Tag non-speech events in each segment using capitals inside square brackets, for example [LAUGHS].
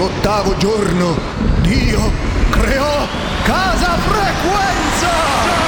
all'ottavo giorno Dio creò Casa Frequenza!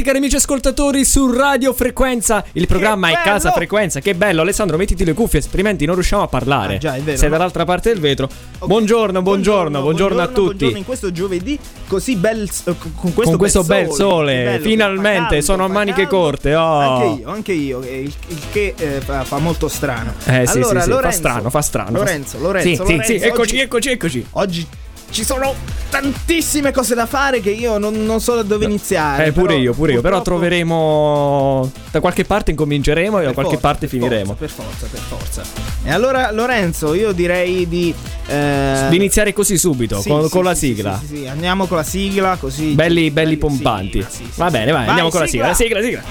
Bentornati cari amici ascoltatori su Radio Frequenza, il programma è! Casa Frequenza. Che bello, Alessandro, mettiti le cuffie, altrimenti non riusciamo a parlare. Ah, già, è vero, Sei ma- dall'altra parte del vetro. Ok. Buongiorno, buongiorno, buongiorno, a tutti. Buongiorno in questo giovedì così bel eh, con questo, Con questo bel sole, Che bello, finalmente, fa caldo, sono a fa maniche caldo. corte, oh. Anche io, anche io, eh, il, il che eh, fa, fa molto strano. Eh sì, allora, sì, sì, fa Lorenzo, strano, fa strano. Lorenzo, Lorenzo, Sì, Lorenzo, sì, sì, eccoci, oggi, eccoci, eccoci. oggi ci sono tantissime cose da fare che io non, non so da dove iniziare. Eh, pure però io, pure io. Però troveremo. Da qualche parte incominceremo e da qualche forza, parte per finiremo. forza, per forza, per forza. E allora, Lorenzo, io direi di. eh, Di iniziare così subito, sì, con, sì, con la sì, sigla. Sì, andiamo con la sigla così. Belli, belli pompanti. sì, sì. Va bene, vai, andiamo con la sigla. Sigla, sigla.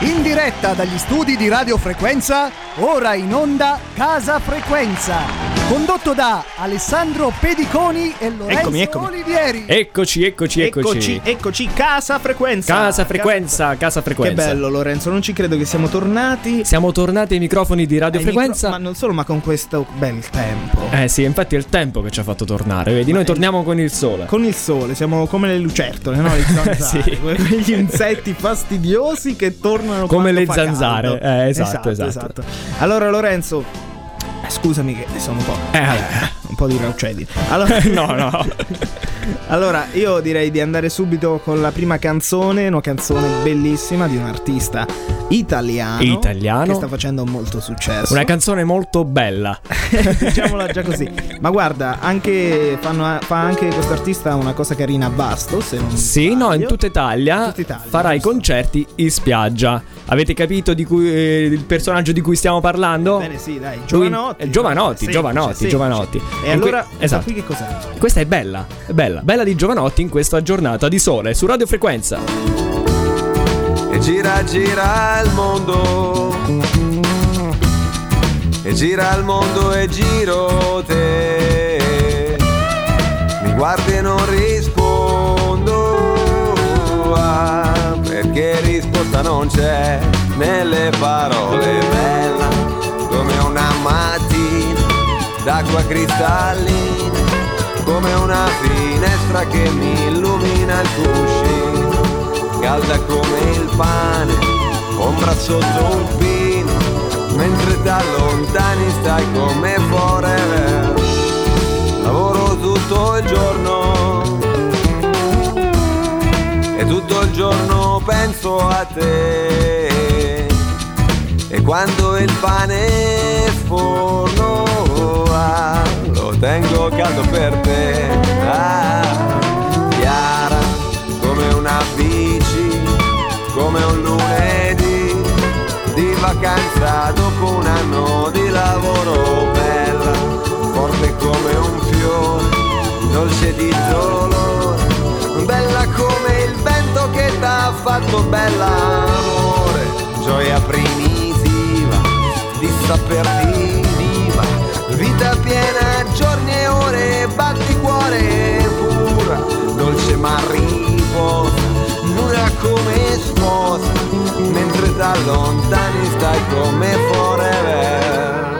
In diretta dagli studi di Radio Frequenza, ora in onda Casa Frequenza. Condotto da Alessandro Pediconi e Lorenzo Eccomi, eccomi. Olivieri. Eccoci, eccoci, eccoci. Eccoci, eccoci, casa frequenza. Casa frequenza, casa Che frequenza. bello Lorenzo, non ci credo che siamo tornati. Siamo tornati ai microfoni di Radio Ai Frequenza. micro- ma non solo, ma con questo bel tempo. Eh sì, infatti è il tempo che ci ha fatto tornare. Vedi, noi Ma è- torniamo con il sole. Con il sole, siamo come le lucertole, no? [LAUGHS] Sì. quegli insetti fastidiosi che tornano Come quando le zanzare, eh, esatto, esatto. Allora Lorenzo, eh, scusami che sono un po', Eh, vabbè. un po' di raucedi. Allora, [LAUGHS] no, no. [LAUGHS] allora, io direi di andare subito con la prima canzone, una canzone bellissima di un artista italiano, Italiano. che sta facendo molto successo. Una canzone molto bella. [LAUGHS] Diciamola già così. Ma guarda, anche fanno, fa anche questo artista una cosa carina a Basto, se non Sì, no, in tutta Italia, Tutta Italia, farà i concerti in spiaggia. Avete capito di cui, eh, il personaggio di cui stiamo parlando? Bene, sì, dai, Lui- Giovanotti. eh, Giovanotti, Semplice, Giovanotti, semplice. Giovanotti. E In allora, que- esatto. qui che cos'è? Questa è bella, è bella, bella di Giovanotti in questa giornata di sole su Radio Frequenza. E gira, gira il mondo. E gira il mondo e giro te. Mi guardi e non rispondo. ah, perché risposta non c'è nelle parole. Bella come una mattina d'acqua cristallina. Come una finestra che mi illumina il cuscino calda come il pane, ombra sotto un pino, mentre da lontani stai come forever. Lavoro tutto il giorno e tutto il giorno penso a te. E quando il pane sforno ah, lo tengo caldo per te. Ah, chiara come una bici, come un lunedì di vacanza dopo un anno di lavoro bella, forte come un fiore, dolce di dolore, bella come il vento che t'ha fatto bella amore, gioia primitiva di saperti viva, vita piena, giorni e ore, batti cuore pura, dolce ma riposa, nuda come sposa, mentre da lontani stai come forever.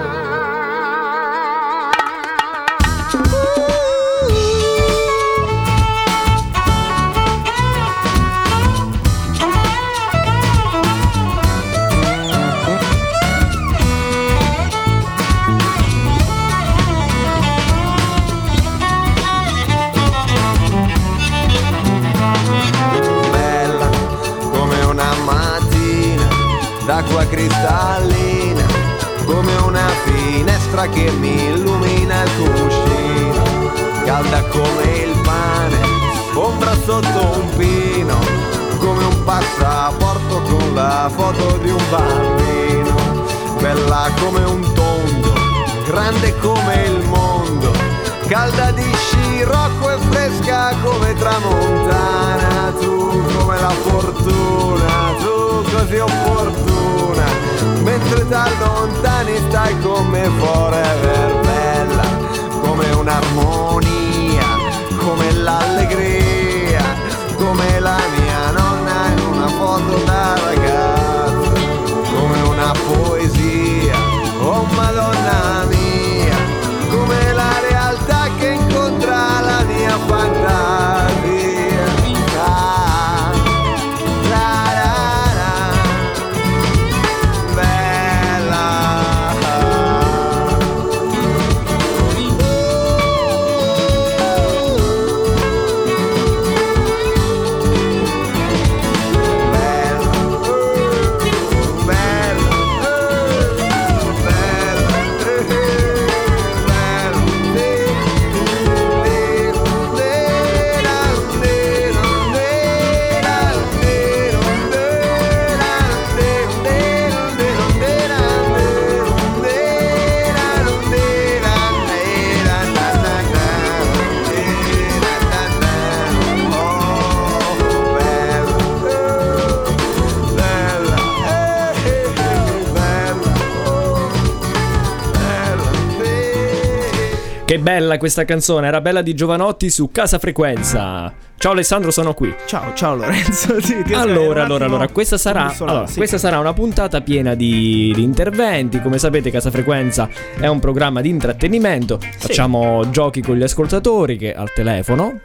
Bella questa canzone, era bella di Giovanotti su Casa Frequenza. Ciao Alessandro, sono qui. Ciao, ciao Lorenzo. Sì, ti- [LAUGHS] Allora, allora, allora, questa sarà, consolare, allora, sì. questa sarà una puntata piena di, di interventi. Come sapete, Casa Frequenza è un programma di intrattenimento. Facciamo giochi con gli ascoltatori che al telefono.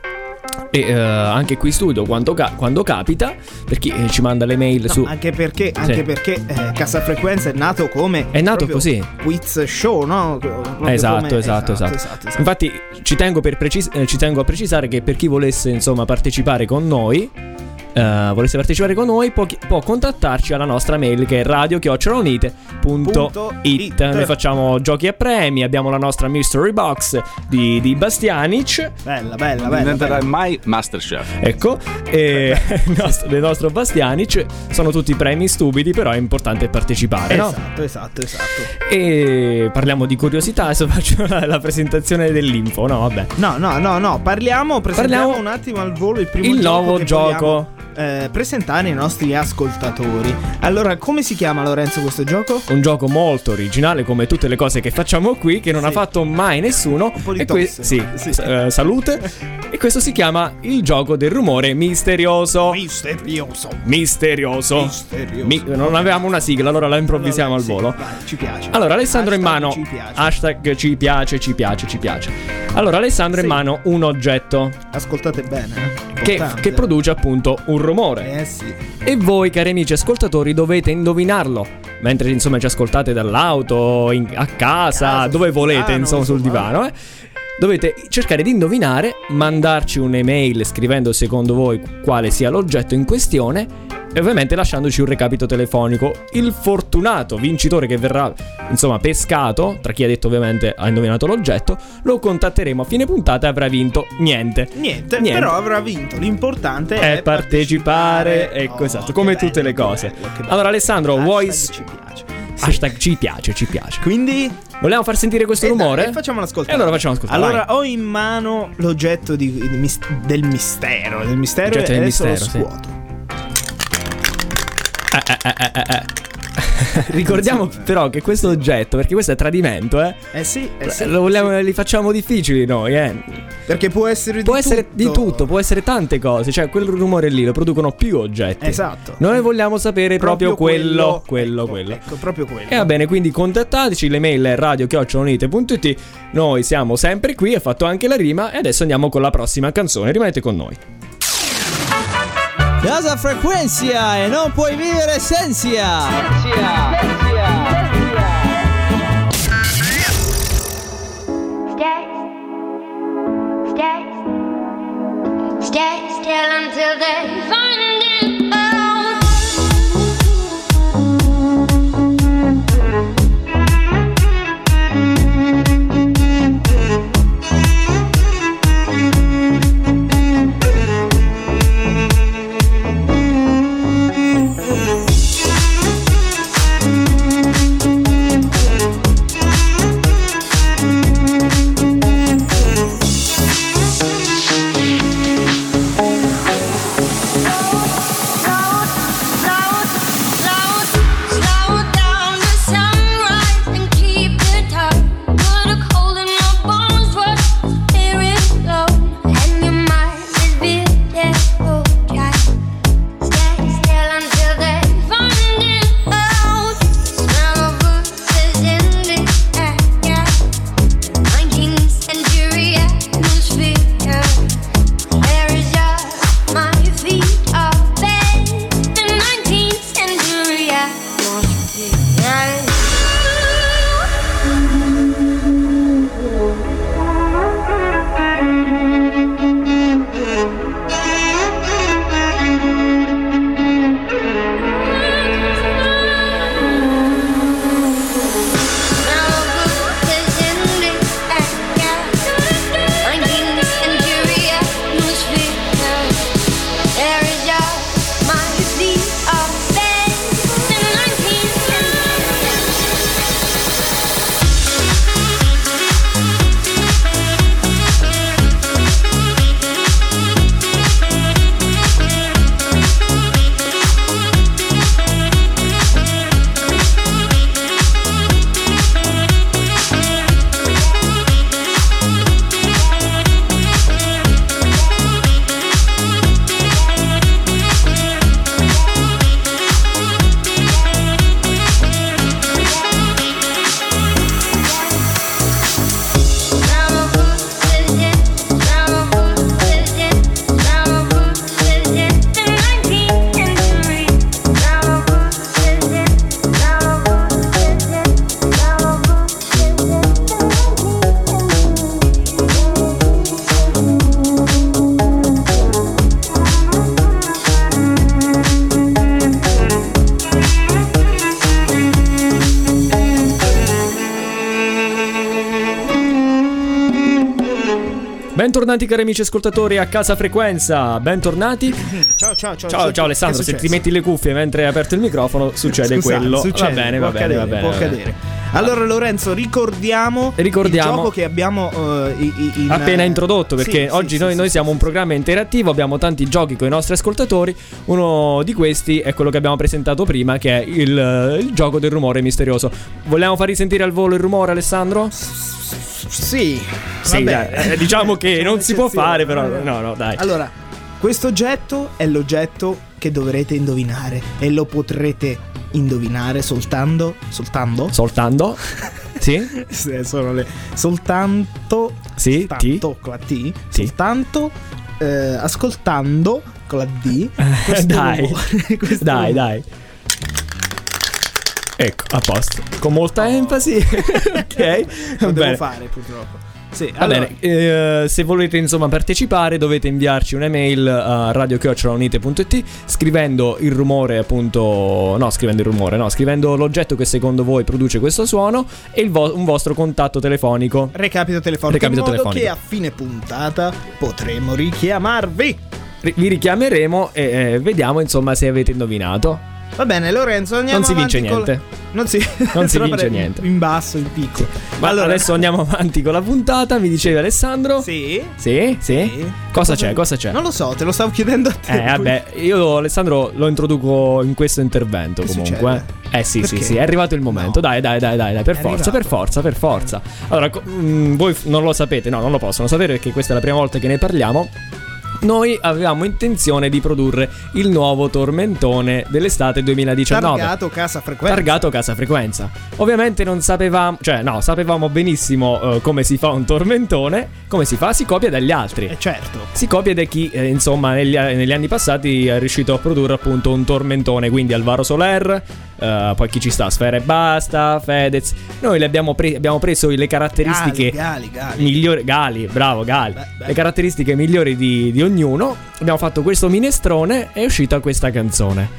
E eh, anche qui studio quando, ca- quando capita, per chi eh, ci manda le mail No, su. anche perché, anche Sì. perché eh, Casa Frequenza è nato come È nato così. quiz show, no? Esatto, come- esatto, esatto, esatto. Infatti ci tengo, per precis- eh, ci tengo a precisare che per chi volesse insomma partecipare con noi eh, volesse partecipare con noi può, può contattarci alla nostra mail che è Punto radiochiocciolaunite.it it. Noi facciamo giochi a premi, abbiamo la nostra mystery box di, di Bastianic. Bella, bella, Non bella. diventerai bella. mai Masterchef. Ecco, e [LAUGHS] il nostro, del nostro Bastianic sono tutti premi stupidi, però è importante partecipare, no? Esatto, esatto, esatto. E parliamo di curiosità, adesso [LAUGHS] faccio la, la presentazione dell'info, no? Vabbè. No, no, no, no, parliamo, presentiamo Parliamo- un attimo al volo il primo Il gioco nuovo gioco. Eh, presentare ai nostri ascoltatori. Allora, come si chiama Lorenzo questo gioco? Un gioco molto originale come tutte le cose che facciamo qui che non Sì. ha fatto mai nessuno. Un e que- sì, Sì. s- eh, salute. e questo si chiama il gioco del rumore misterioso. Misterioso. misterioso. Misterioso. Mi- non avevamo una sigla, allora la improvvisiamo al Sì, volo. vai, ci piace. Allora, Alessandro in Hashtag mano. Ci piace. Hashtag ci piace, ci piace, ci piace. Allora, Alessandro in mano un oggetto Ascoltate bene. eh. che, che produce appunto un rumore. Eh sì. E voi, cari amici ascoltatori, dovete indovinarlo. Mentre insomma ci ascoltate dall'auto, in- a casa, Casa, dove volete, divano, insomma, sul divano. eh. Dovete cercare di indovinare, mandarci un'email scrivendo secondo voi quale sia l'oggetto in questione e ovviamente lasciandoci un recapito telefonico. Il fortunato vincitore che verrà, insomma, pescato, tra chi ha detto ovviamente ha indovinato l'oggetto, lo contatteremo a fine puntata e avrà vinto niente. Niente, Niente. però avrà vinto. L'importante è, È partecipare, ecco Oh, esatto, come bello, tutte le cose. bello, bello. Allora Alessandro, vuoi... ci piace. Sì. Hashtag ci piace, ci piace. Quindi Vogliamo far sentire questo Eh rumore? eh, facciamolo ascoltare. E allora facciamo ascoltare. Allora, vai. ho in mano l'oggetto di- di mis- del mistero. Del mistero Oggetto e del adesso mistero, sì. lo scuoto. [LAUGHS] Ricordiamo però che questo oggetto, perché questo è tradimento, eh. Eh sì, eh sì, lo vogliamo, li facciamo difficili noi, eh. Perché può essere Può di essere tutto. di tutto, può essere tante cose. Cioè, quel rumore lì lo producono più oggetti. Esatto. Noi vogliamo sapere proprio, quello, quello, ecco, quello. Ecco, proprio quello. E va bene, quindi contattateci, l'email è radio.it Noi siamo sempre qui, ha fatto anche la rima e adesso andiamo con la prossima canzone. Rimanete con noi. Casa Frequenzia e non puoi vivere senza. Stay, stay, stay still until they find cari amici ascoltatori a Casa Frequenza, bentornati. Ciao, ciao, ciao. Ciao, ciao Alessandro, se ti metti le cuffie mentre hai aperto il microfono succede Scusate, quello. succede, va bene, va bene, va bene. può accadere. Allora Lorenzo, ricordiamo, Ricordiamo. il gioco che abbiamo eh, i- in- Appena introdotto perché Sì, oggi sì, noi, sì, noi siamo un programma interattivo, abbiamo tanti giochi con i nostri ascoltatori. Uno di questi è quello che abbiamo presentato prima, che è il, il gioco del rumore misterioso. Vogliamo far risentire al volo il rumore, Alessandro? Sì, Sì, vabbè. dai, eh, diciamo che non si può fare, però. No, no, dai. Allora, questo oggetto è l'oggetto che dovrete indovinare e lo potrete indovinare soltanto soltanto Soltanto? Sì? [LAUGHS] Sì, sono le soltanto Sì, soltanto con la T Sì. soltanto eh, ascoltando con la D [LAUGHS] [LAUGHS] questo dai. rumore, questo Dai, rumore. dai. Ecco, a posto. Con molta enfasi. [LAUGHS] [LAUGHS] ok. lo devo bene. fare purtroppo sì, Va allora, bene, eh, se volete insomma partecipare dovete inviarci un'email a radiochiocciolaunite.it scrivendo il rumore appunto, no scrivendo il rumore, no, scrivendo l'oggetto che secondo voi produce questo suono e il vo- un vostro contatto telefonico. recapito telefonico Recapito in modo telefonico. che a fine puntata potremo richiamarvi Ri- Vi richiameremo e eh, vediamo insomma se avete indovinato. Va bene Lorenzo andiamo Non si vince avanti col- niente. non si, Non si [LAUGHS] vince per- niente. in basso in piccolo Ma adesso andiamo avanti con la puntata, mi diceva Alessandro? sì Sì? Sì? Sì. Cosa c'è? Cosa c'è? Non lo so, te lo stavo chiedendo a te. Eh, vabbè, io Alessandro lo introduco in questo intervento Che comunque. succede? Eh sì, sì, Perché? sì, è arrivato il momento. No. Dai, dai, dai, dai, dai, per È forza, per arrivato. forza, per forza. Allora, co- mm, voi non lo sapete, no, non lo possono sapere perché questa è la prima volta che ne parliamo. Noi avevamo intenzione di produrre il nuovo tormentone dell'estate 2019. Targato casa frequenza. Targato casa frequenza. Ovviamente non sapevamo, cioè no, sapevamo benissimo eh, come si fa un tormentone. Come si fa? Si copia dagli altri. Eh certo. Si copia da chi, eh, insomma, negli, negli anni passati è riuscito a produrre appunto un tormentone, quindi Alvaro Soler, eh, poi chi ci sta, Sfera e Basta, Fedez. Noi le abbiamo, pre- abbiamo preso le caratteristiche Gali, gali, gali. migliori, Gali, bravo Gali, Beh, beh. le caratteristiche migliori di, di ognuno. Abbiamo fatto questo minestrone e è uscita questa canzone.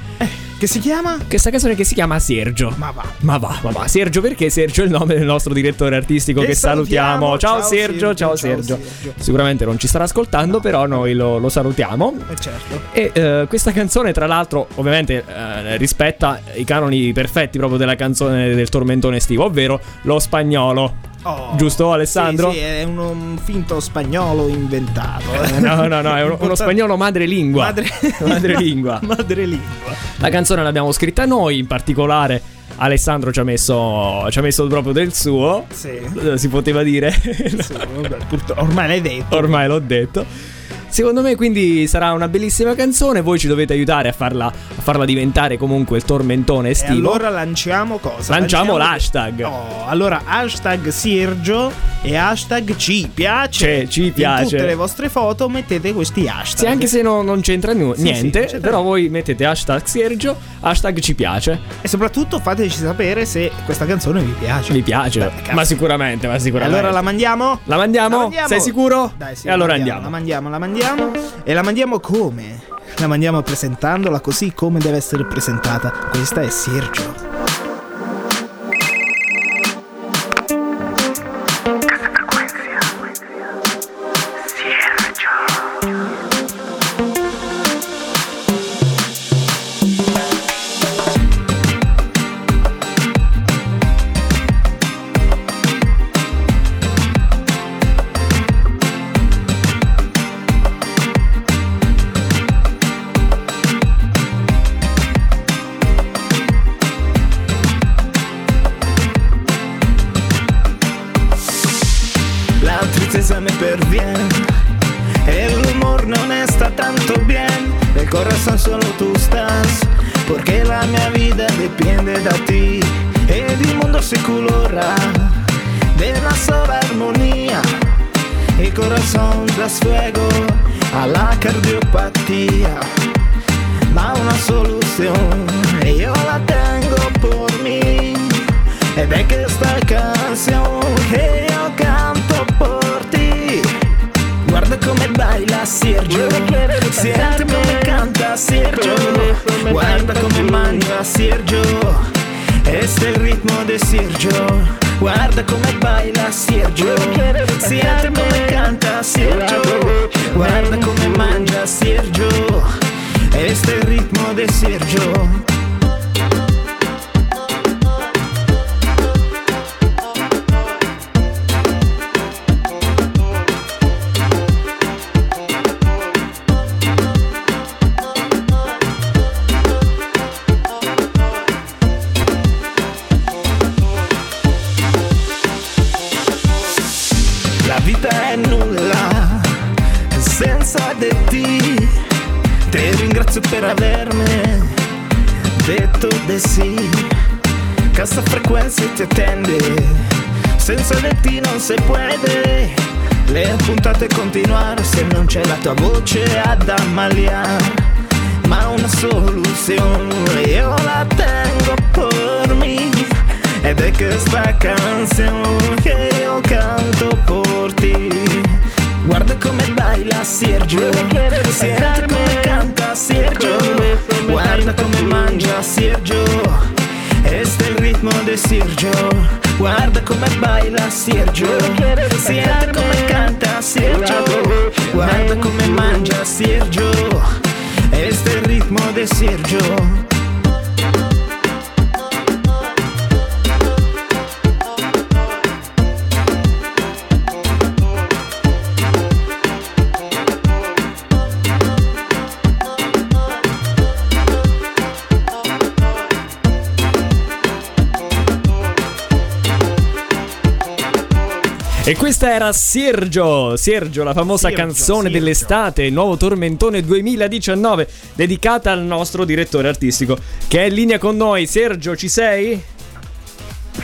Che si chiama? Questa canzone che si chiama Sergio. Ma va. Ma va, ma va. Sergio perché Sergio è il nome del nostro direttore artistico che, Che salutiamo. Ciao, Ciao, Sergio, Sergio, ciao Sergio. Sergio. Sicuramente non ci starà ascoltando, però noi lo, lo salutiamo. Eh certo. E eh, questa canzone, tra l'altro, ovviamente eh, rispetta i canoni perfetti proprio della canzone del tormentone estivo, ovvero lo spagnolo. Oh. Giusto, Alessandro? Sì, sì, è un, finto spagnolo inventato. Eh, No, no, no, è uno, uno spagnolo madrelingua. Madre... [LAUGHS] Madrelingua. [LAUGHS] Madrelingua. La canzone l'abbiamo scritta noi, in particolare Alessandro ci ha messo, ci ha messo proprio del suo. Sì. Eh, Si poteva dire. Sì, vabbè, ormai l'hai detto. Ormai l'ho detto. Secondo me quindi sarà una bellissima canzone, voi ci dovete aiutare a farla, a farla diventare comunque il tormentone E estivo. allora lanciamo cosa? Lanciamo l'hashtag. Oh, allora hashtag Sergio e hashtag ci piace. C'è, ci piace. In tutte le vostre foto mettete questi hashtag. Sì, anche se no- non c'entra nu- Sì, niente, sì, c'entra però voi mettete hashtag Sergio, hashtag ci piace. E soprattutto fateci sapere se questa canzone vi piace. Mi piace. Beh, ma sicuramente, ma E sicuramente. allora la mandiamo? La mandiamo? La mandiamo? Sei sicuro? Dai, sì. E allora andiamo. La mandiamo, la mandiamo. E la mandiamo come? La mandiamo presentandola così come deve essere presentata. Questa è Sergio. Voce ad ammaliare. Ma una soluzione io la tengo per me. Ed è questa canzone che io canto per te Guarda come baila Sergio Senti come canta Sergio Guarda come mangia Sergio Este ritmo di Sergio Guarda come baila Sergio Senti come canta Sergio Guarda come mangia Sergio Este ritmo di Sergio E questa era Sergio, Sergio, la famosa Sergio, canzone Sergio. dell'estate, nuovo tormentone 2019, dedicata al nostro direttore artistico che è in linea con noi. Sergio, ci sei?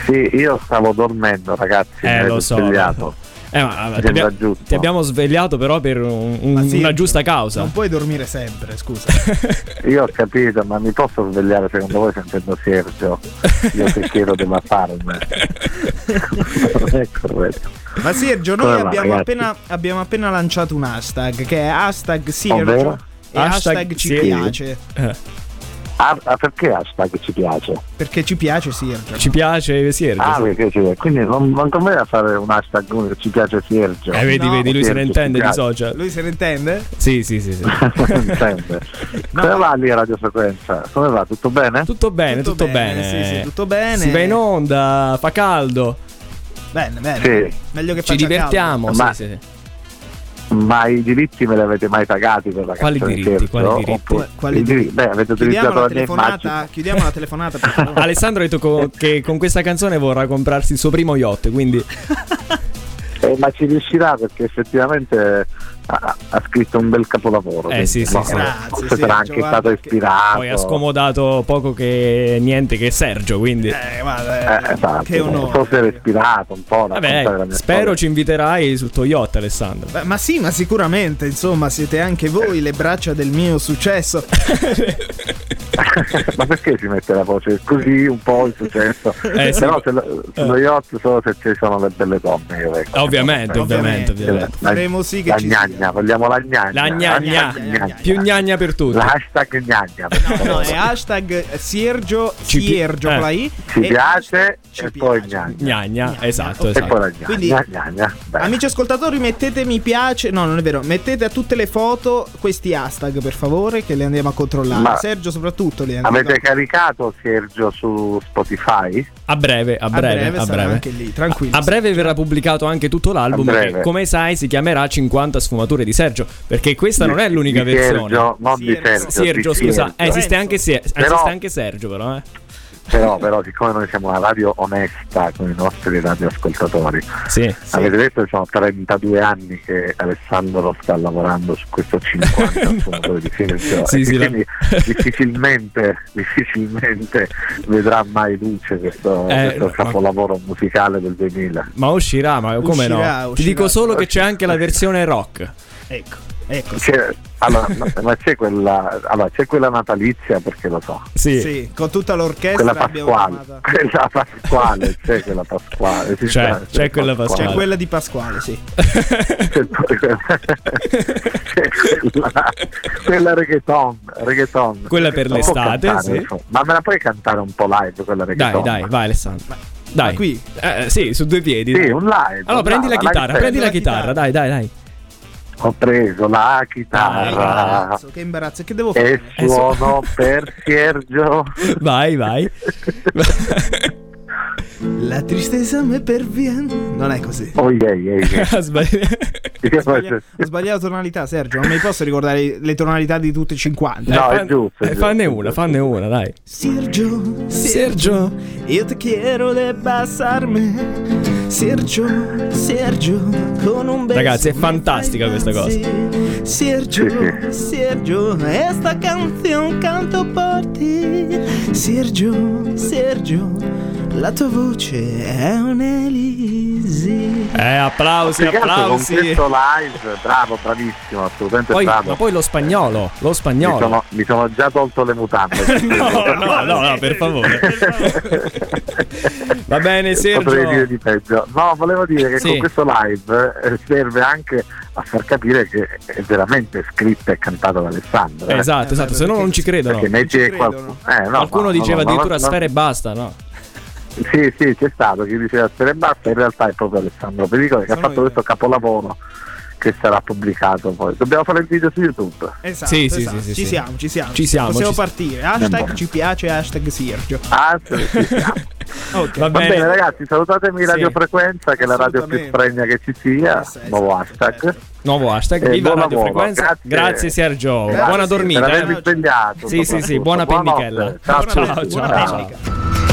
Sì, io stavo dormendo, ragazzi. mi Eh, lo so. svegliato. Eh, ma ti, abbia- ti abbiamo svegliato però per un- un- sì, una giusta causa. Non puoi dormire sempre, scusa. [LAUGHS] Io ho capito, ma mi posso svegliare secondo voi sentendo Sergio? Io che chiedo della [LAUGHS] farm. [LAUGHS] non è corretto. Ma Sergio, noi Come va, abbiamo appena, abbiamo appena lanciato un hashtag che è hashtag Sergio Ovvero? e Hashtag hashtag ci Sergio. piace. Eh, Ah, perché hashtag ci piace? Perché ci piace Sergio. ci piace Sergio. Ah, perché ci Quindi non, non conviene fare un hashtag uno che ci piace Sergio. Eh, vedi, No, vedi, lui se ne Sergio, intende di social. Lui se ne intende? Sì, sì, sì, sì. [LAUGHS] Intende. [LAUGHS] Come va lì a Radio Frequenza? Come va? Tutto bene? Tutto bene, tutto, bene. Sì, sì, tutto bene. Si va in onda, fa caldo. Bene, bene. Sì. Meglio che Ci divertiamo. Ma- sì, sì. Ma i diritti me li avete mai pagati per la Quali diritti? Sergio? Quali diritti? Oppure- Quali diritti? diritti? Beh, avete. Chiudiamo utilizzato la telefonata. Chiudiamo la telefonata, per [LAUGHS] favore. Alessandro ha detto co- che con questa canzone vorrà comprarsi il suo primo yacht, quindi Eh, ma ci riuscirà perché effettivamente ha, ha scritto un bel capolavoro. Eh, sì, sì, sì. no, Grazie, Forse Sergio, sarà anche stato ispirato. poi ha scomodato poco che niente che Sergio, quindi Eh, guarda, Eh, esatto. che onore. Forse era ispirato un po'. Vabbè, spero storia. ci inviterai sul yacht, Alessandro. Beh, ma sì, ma sicuramente, insomma, siete anche voi le braccia del mio successo. [LAUGHS] [LAUGHS] [LAUGHS] ma perché si mette la voce così un po' il successo? Eh, sì. Però se lo- sullo yacht solo se ci sono le belle donne. Io vengo. Ovviamente, ovviamente, ovviamente. La- Faremo sì che la ci gnagna, sia. vogliamo la gnagna. La gnagna, gnagna. più gnagna per tutti. L'hashtag gnagna. per No, favore. è hashtag Sergio, Ci pi- Sergio eh. con la I. Ci e piace ci e poi piace. gnagna. Gnagna, esatto, E poi esatto. la gnagna. Quindi- gnagna. Amici ascoltatori, mettete mi piace. No, non è vero. Mettete a tutte le foto questi hashtag per favore, che le andiamo a controllare. Ma- Sergio, soprattutto, li andiamo Avete a caricato Sergio su Spotify? A breve, a A breve, breve a breve. anche lì, tranquillo. A breve verrà pubblicato anche tutto l'album A che breve. come sai si chiamerà 50 sfumature di Sergio, perché questa non è l'unica di versione. Sergio, non di Sergio. Sergio. Sergio, di scusa, Sergio. eh, esiste, anche, esiste anche Sergio però, eh. Però, però, siccome noi siamo una radio onesta con i nostri radioascoltatori, Sì. avete detto che sono 32 anni che Alessandro sta lavorando su questo 50 [LAUGHS] sfumatore di Sergio Sì, sì, la- quindi difficilmente, [LAUGHS] difficilmente vedrà mai luce questo, Eh, questo ma- capolavoro musicale del 2000. Ma uscirà, ma come no? Uscirà, Ti uscirà. dico solo che c'è anche la versione rock. Ecco, ecco. C'è, allora, [LAUGHS] ma, c'è quella allora, c'è quella natalizia perché lo so Sì. Sì, con tutta l'orchestra quella pasquale [LAUGHS] quella pasquale c'è quella pasquale sì, C'è, c'è, c'è quella pasquale. C'è quella di Pasquale, sì. [LAUGHS] C'è quella, quella, quella reggaeton, reggaeton Quella per l'estate, cantare, sì. ma me la puoi cantare un po' live quella Dai, reggaeton dai, vai Alessandro. Dai. Ma qui? Eh, sì, su due piedi. Sì, dai. un live. Allora un prendi la live, chitarra, live prendi la la chitarra, chitarra. dai, dai, dai. Ho preso la chitarra Cazzo, che imbarazzo, che devo fare? e suono per Sergio. [LAUGHS] Vai, vai. [LAUGHS] La tristezza me perviene. Non è così. Oh yeah, yeah, yeah. [LAUGHS] Sbagli- Ho sbagliato, ho sbagliato tonalità, Sergio. Non mi posso ricordare le tonalità di tutte e 50. No, Eh, è fan- giusto, è eh, giusto, fanne è una, fanne una, dai. Sergio, Sergio. io te quiero de basarme. Sergio, Sergio, con un beso. Ragazzi, è fantastica questa cosa. Sergio, Sergio, esta canción canto por ti. Sergio, Sergio, la tua voce è un'elisi. Eh, applausi, con applausi. questo live, bravo, bravissimo, assolutamente Poi, bravo. ma poi lo spagnolo, lo mi, spagnolo. sono, mi sono già tolto le mutande. [LAUGHS] No, no, no, no, per favore. [LAUGHS] Va bene, Potrei dire Sergio. di peggio. No, volevo dire che Sì. con questo live eh, serve anche a far capire che è veramente scritta e cantata da Alessandro. eh. Esatto, esatto, se no non ci credono. Perché ci c'è qualcuno. Eh, no, Qualcuno no, diceva addirittura no, sfere e basta, no? Sì, sì, c'è stato chi diceva Sfere e basta, in realtà è proprio Alessandro Pericolo che ha Sono fatto io. questo capolavoro che sarà pubblicato poi. Dobbiamo fare il video su YouTube. Esatto, Sì, sì, esatto. sì, sì, ci sì. siamo, ci siamo. Ci siamo, Possiamo ci- partire. Hashtag ci piace, hashtag Sergio. Ah, sì, sì, sì. [LAUGHS] Ok. Va Va bene. bene ragazzi, salutatemi Sì. Radio Frequenza che è la radio più spregna che ci sia, Yes, nuovo esatto, hashtag. Nuovo hashtag, Eh, viva Radio lavoro, Frequenza. grazie. Grazie Sergio, Grazie buona per dormita. avermi eh. svegliato. Sì, sì, sì, buona pennichella. Ciao, ciao, ciao.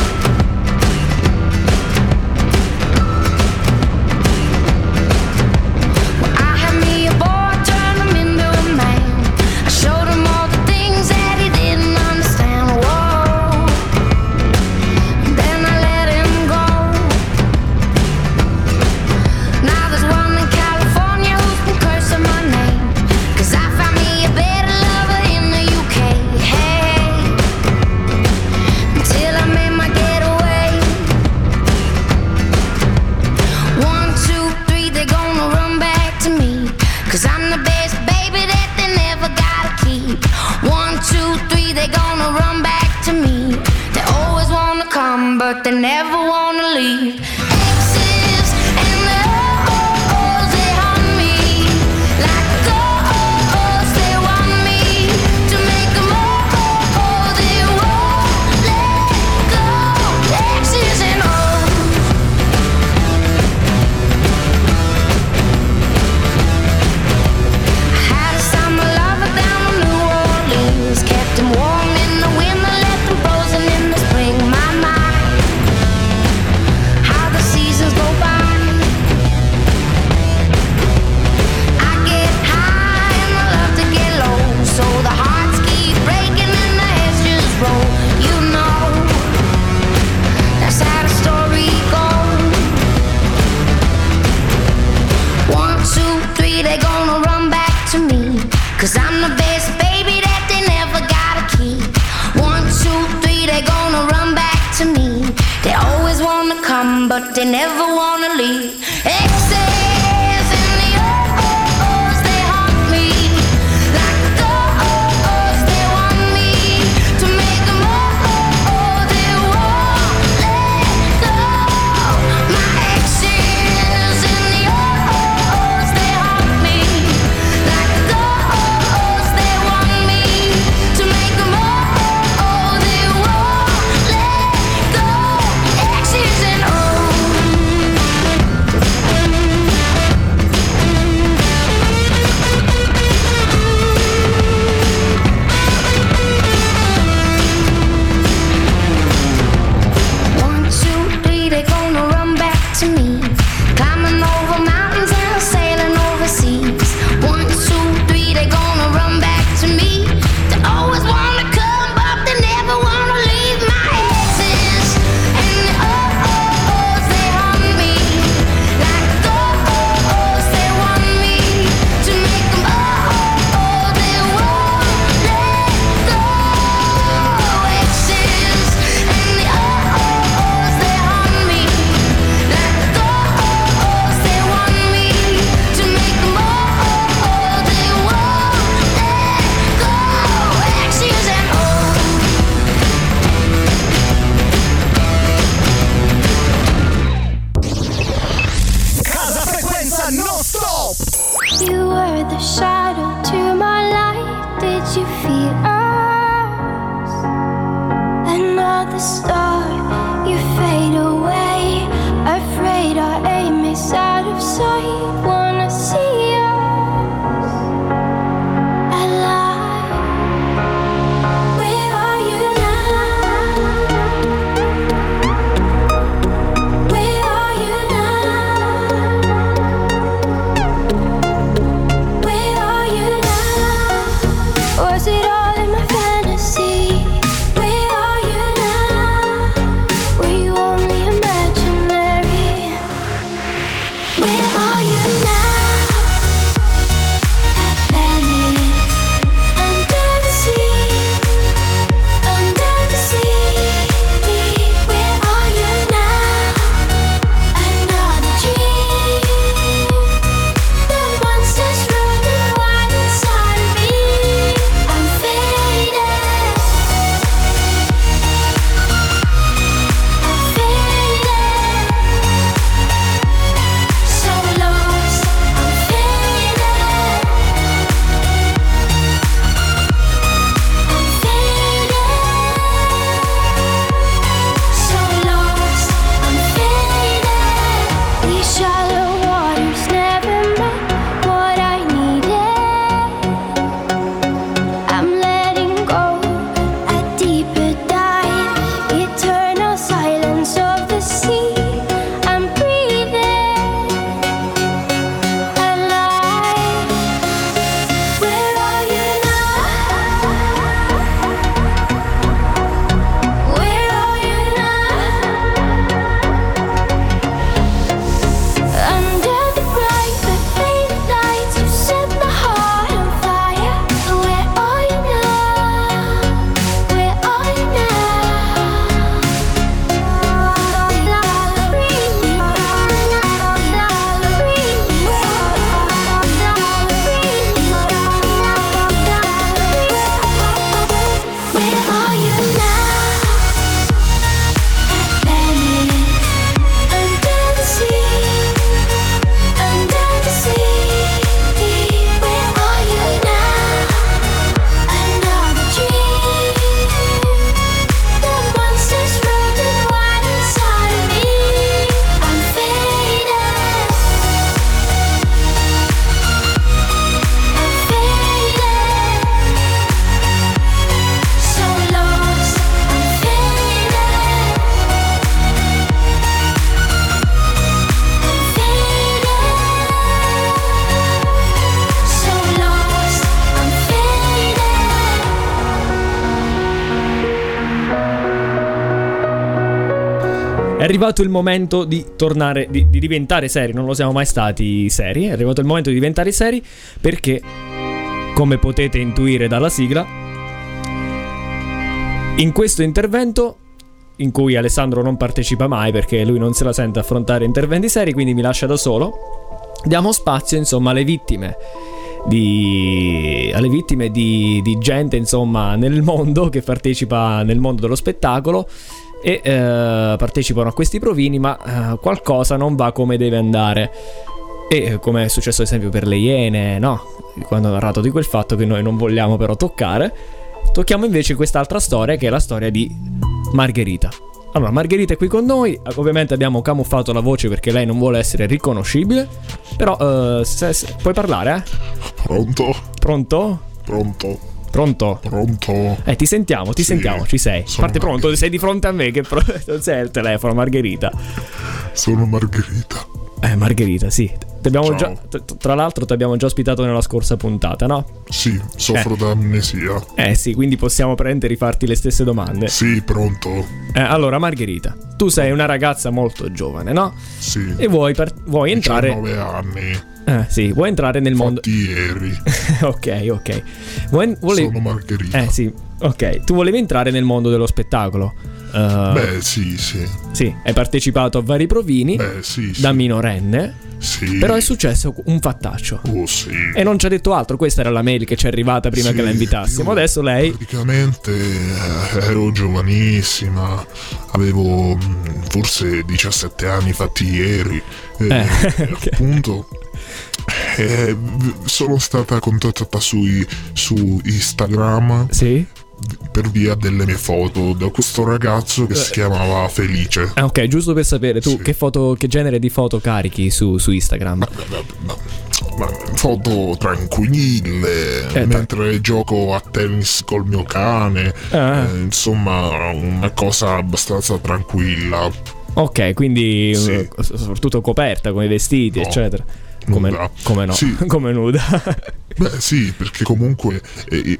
Never You were the shadow to my light. Did you feel? Arrivato il momento di tornare, di, di diventare seri, non lo siamo mai stati seri, è arrivato il momento di diventare seri perché, come potete intuire dalla sigla, in questo intervento, in cui Alessandro non partecipa mai perché lui non se la sente affrontare interventi seri, quindi mi lascia da solo, diamo spazio insomma alle vittime. Di, alle vittime di, di gente insomma nel mondo che partecipa nel mondo dello spettacolo e eh, partecipano a questi provini, ma eh, qualcosa non va come deve andare. E eh, come è successo ad esempio per le Iene, no? Quando ho narrato di quel fatto che noi non vogliamo però toccare, tocchiamo invece quest'altra storia che è la storia di Margherita. Allora, Margherita è qui con noi, ovviamente abbiamo camuffato la voce perché lei non vuole essere riconoscibile, però eh, se- se- puoi parlare, eh? Pronto? Pronto? Pronto? Pronto? Pronto? Eh, ti sentiamo, ti Sì, sentiamo, ci sei. Parte pronto, sei di fronte a me che pro- [LAUGHS] non sei al telefono, Margherita. Sono Margherita. Eh, Margherita, sì. Già, tra l'altro ti abbiamo già ospitato nella scorsa puntata, no? Sì, soffro d'amnesia. Eh sì, quindi possiamo prendere e rifarti le stesse domande. Sì, pronto. Eh, allora, Margherita, tu sei una ragazza molto giovane, no? Sì. E vuoi, par- vuoi entrare... 19 anni. Eh, sì, vuoi entrare nel mondo... Fatti ieri. [LAUGHS] ok, ok. Vuoi... volevi- Sono Margherita. Eh sì, ok. Tu volevi entrare nel mondo dello spettacolo. Eh, Beh, sì, sì. Sì, hai partecipato a vari provini Beh, sì, sì. da minorenne. Sì. Però è successo un fattaccio. Oh, sì. E non ci ha detto altro. Questa era la mail che ci è arrivata prima Sì, che la invitassimo. Adesso lei. Praticamente eh, ero giovanissima, avevo mm, forse 17 anni fatti ieri. E, Eh, [LAUGHS] ok. Appunto, Eh, sono stata contattata sui- su Instagram Sì? Per via delle mie foto da questo ragazzo che si chiamava Felice. Ah, ok, giusto per sapere, tu Sì. che, foto, che genere di foto carichi su, su Instagram? Ma foto tranquille, Eh, mentre gioco a tennis col mio cane, Ah. eh, insomma una cosa abbastanza tranquilla. Ok, quindi Sì. eh, soprattutto coperta con i vestiti, No, eccetera. Come, nuda. come no? Sì. [LAUGHS] come nuda. Beh sì, perché comunque eh, eh,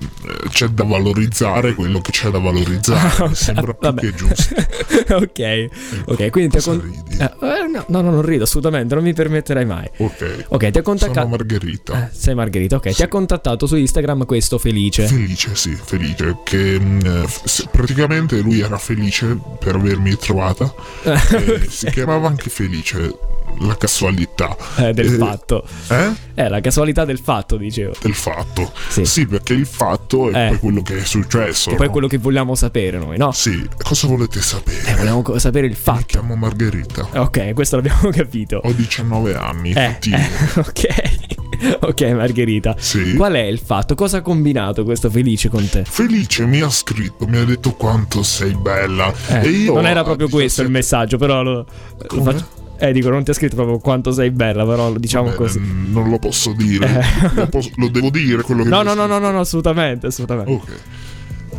c'è da valorizzare quello che c'è da valorizzare, mi sembra più che giusto. [LAUGHS] ok, ok, quindi ti ha con-? Eh, eh, no, no, no, non rido assolutamente, non mi permetterai mai. Ok, Ok, ti ha sono contattato. Margherita. Eh, sei Margherita, ok. Ti ha contattato su Instagram questo felice. Felice, sì, felice. Che mm, eh, praticamente lui era felice per avermi trovata. [LAUGHS] e si chiamava anche Felice, la casualità. Eh, del Eh, fatto. Eh? Eh, la casualità del fatto, dicevo. Del fatto. Sì. perché il fatto è Eh. poi quello che è successo. Che poi no? quello che vogliamo sapere noi, no? Sì, cosa volete sapere? Eh, vogliamo co- sapere il Mi fatto. chiamo Margherita. Ok, questo l'abbiamo [LAUGHS] capito. Ho 19 anni. Eh, eh, [LAUGHS] ok. [LAUGHS] ok, Margherita. Sì. Qual è il fatto? Cosa ha combinato questo felice con te? Felice mi ha scritto, mi ha detto quanto sei bella. Eh, e io non era proprio questo il 17 messaggio, però lo, lo faccio. Eh, dico, non ti ha scritto proprio quanto sei bella, però diciamo Eh, così. Non lo posso dire. Lo, posso- lo devo dire quello che No, no, no, no, no, no, assolutamente, assolutamente. Ok.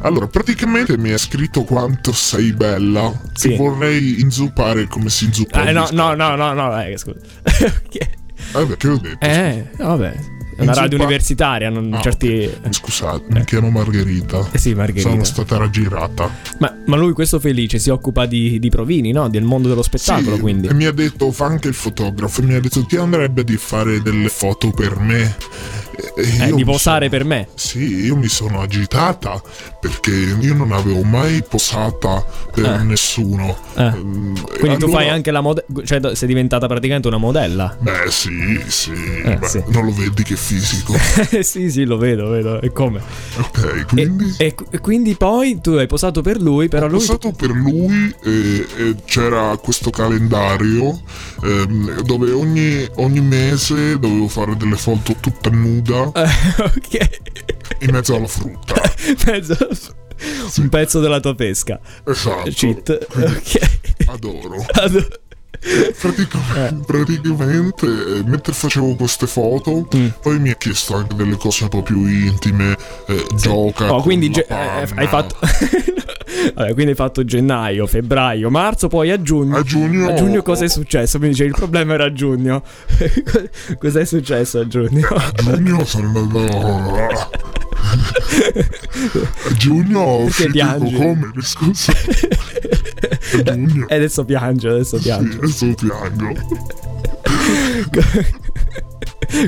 Allora, praticamente mi ha scritto quanto sei bella. Sì. Che vorrei inzuppare come si inzuppa. Eh, no, no, no, no, no, eh, scusa. [LAUGHS] Ok. Eh, beh, che ho detto? Eh, vabbè. È una radio universitaria, non Ah, certi. ok. Scusate, mi chiamo Margherita. Eh sì, Margherita. Sono stata raggirata. Ma, ma lui, questo felice, si occupa di, di provini, no? Del mondo dello spettacolo, Sì, quindi. E mi ha detto, fa anche il fotografo. E mi ha detto, ti andrebbe di fare delle foto per me. Eh, di posare sono- per me. Sì, io mi sono agitata perché io non avevo mai posata per Eh. nessuno. Eh. Ehm, Quindi tu allora- fai anche la modella. Cioè, sei diventata praticamente una modella. Beh, sì, sì, beh, sì. non lo vedi che fisico. [LAUGHS] Sì, sì, lo vedo, vedo. E come? ok, quindi. e- e quindi poi tu hai posato per lui, però Ho lui. posato per lui e, e c'era questo calendario ehm, dove ogni, ogni mese dovevo fare delle foto tutta nuda Eh, [LAUGHS] ok. in mezzo alla frutta. [LAUGHS] Mezzo- Un pezzo della tua pesca. Esatto. Cheat. Quindi Ok. Adoro. Adoro. Praticamente, praticamente, eh, mentre facevo queste foto, Mm. poi mi ha chiesto anche delle cose un po' più intime. eh, Gioca. Oh, quindi ge- eh, hai fatto. [LAUGHS] Vabbè, quindi hai fatto gennaio, febbraio, marzo, poi a giugno. A giugno- A giugno cosa è successo? Mi dice il problema era a giugno. [LAUGHS] Cos'è successo a giugno? A giugno sono andato. [LAUGHS] A giugno ho cocomeri, scusa. A giugno. E adesso piange, adesso Sì, piange. adesso piango.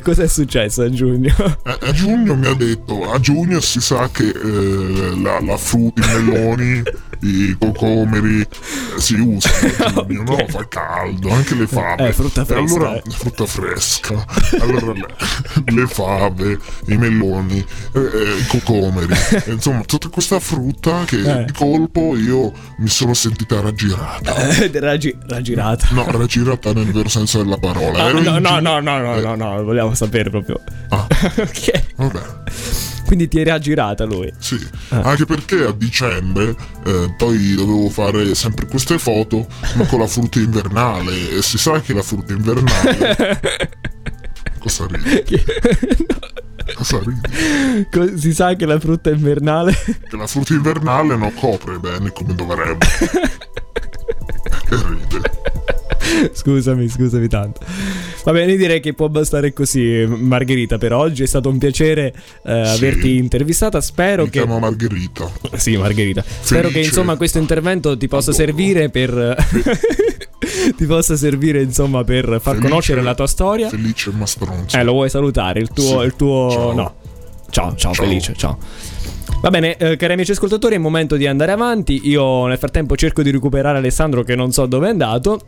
[LAUGHS] Cos'è successo a giugno? A, a giugno mi ha detto, a giugno si sa che eh, la, la frutta, i meloni, i cocomeri eh, si usano giugno, [LAUGHS] no? Fa caldo, anche le fave. Eh, frutta E fresca, allora, eh. frutta fresca. Allora le, le fave, i meloni, eh, eh, i cocomeri, e, [LAUGHS] insomma tutta questa frutta che Eh. di colpo io mi sono sentita raggirata. Eh, [LAUGHS] raggi- raggirata. No, raggirata nel vero senso della parola. Ah, no, no, gi- no, no, no, Eh, no, no, vogliamo sapere proprio. Ah, ok. vabbè. Quindi ti eri aggirata lui. Sì, anche perché a dicembre eh, poi dovevo fare sempre queste foto, ma con la frutta invernale. E si sa che la frutta invernale. [LAUGHS] Cosa ridi? [LAUGHS] Cosa ridi? Si sa che la frutta invernale. [LAUGHS] Che la frutta invernale non copre bene come dovrebbe. e ride. [LAUGHS] Scusami, scusami tanto. Va bene, direi che può bastare così, Margherita. Per oggi è stato un piacere eh, Sì. averti intervistata. Spero Mi che. chiamo Margherita. Sì, Margherita. Spero che insomma questo intervento ti possa Adoro. servire per. [LAUGHS] ti possa servire insomma per far Felice- conoscere la tua storia. Felice ma stronzo. Eh, lo vuoi salutare? Il tuo. Sì. Il tuo... Ciao. No. Ciao, ciao, Ciao. Felice, ciao. Va bene, eh, cari amici ascoltatori, è il momento di andare avanti. Io nel frattempo cerco di recuperare Alessandro che non so dove è andato.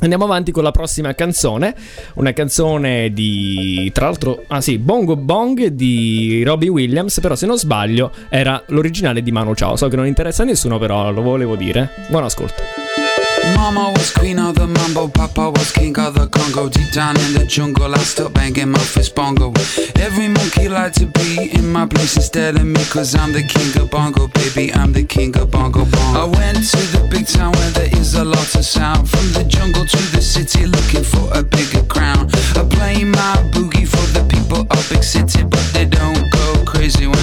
Andiamo avanti con la prossima canzone, una canzone di, tra l'altro, ah sì, Bongo Bong di Robbie Williams, però se non sbaglio era l'originale di Manu Ciao, so che non interessa a nessuno, però lo volevo dire. Buon ascolto. Mama was queen of the mambo, Papa was king of the Congo. Deep down in the jungle, I still banging my fist bongo. Every monkey like to be in my place instead of me, cause I'm the king of bongo, baby. I'm the king of bongo bongo. I went to the big town where there is a lot of sound. From the jungle to the city, looking for a bigger crown. I play my boogie for the people of big city, but they don't go crazy when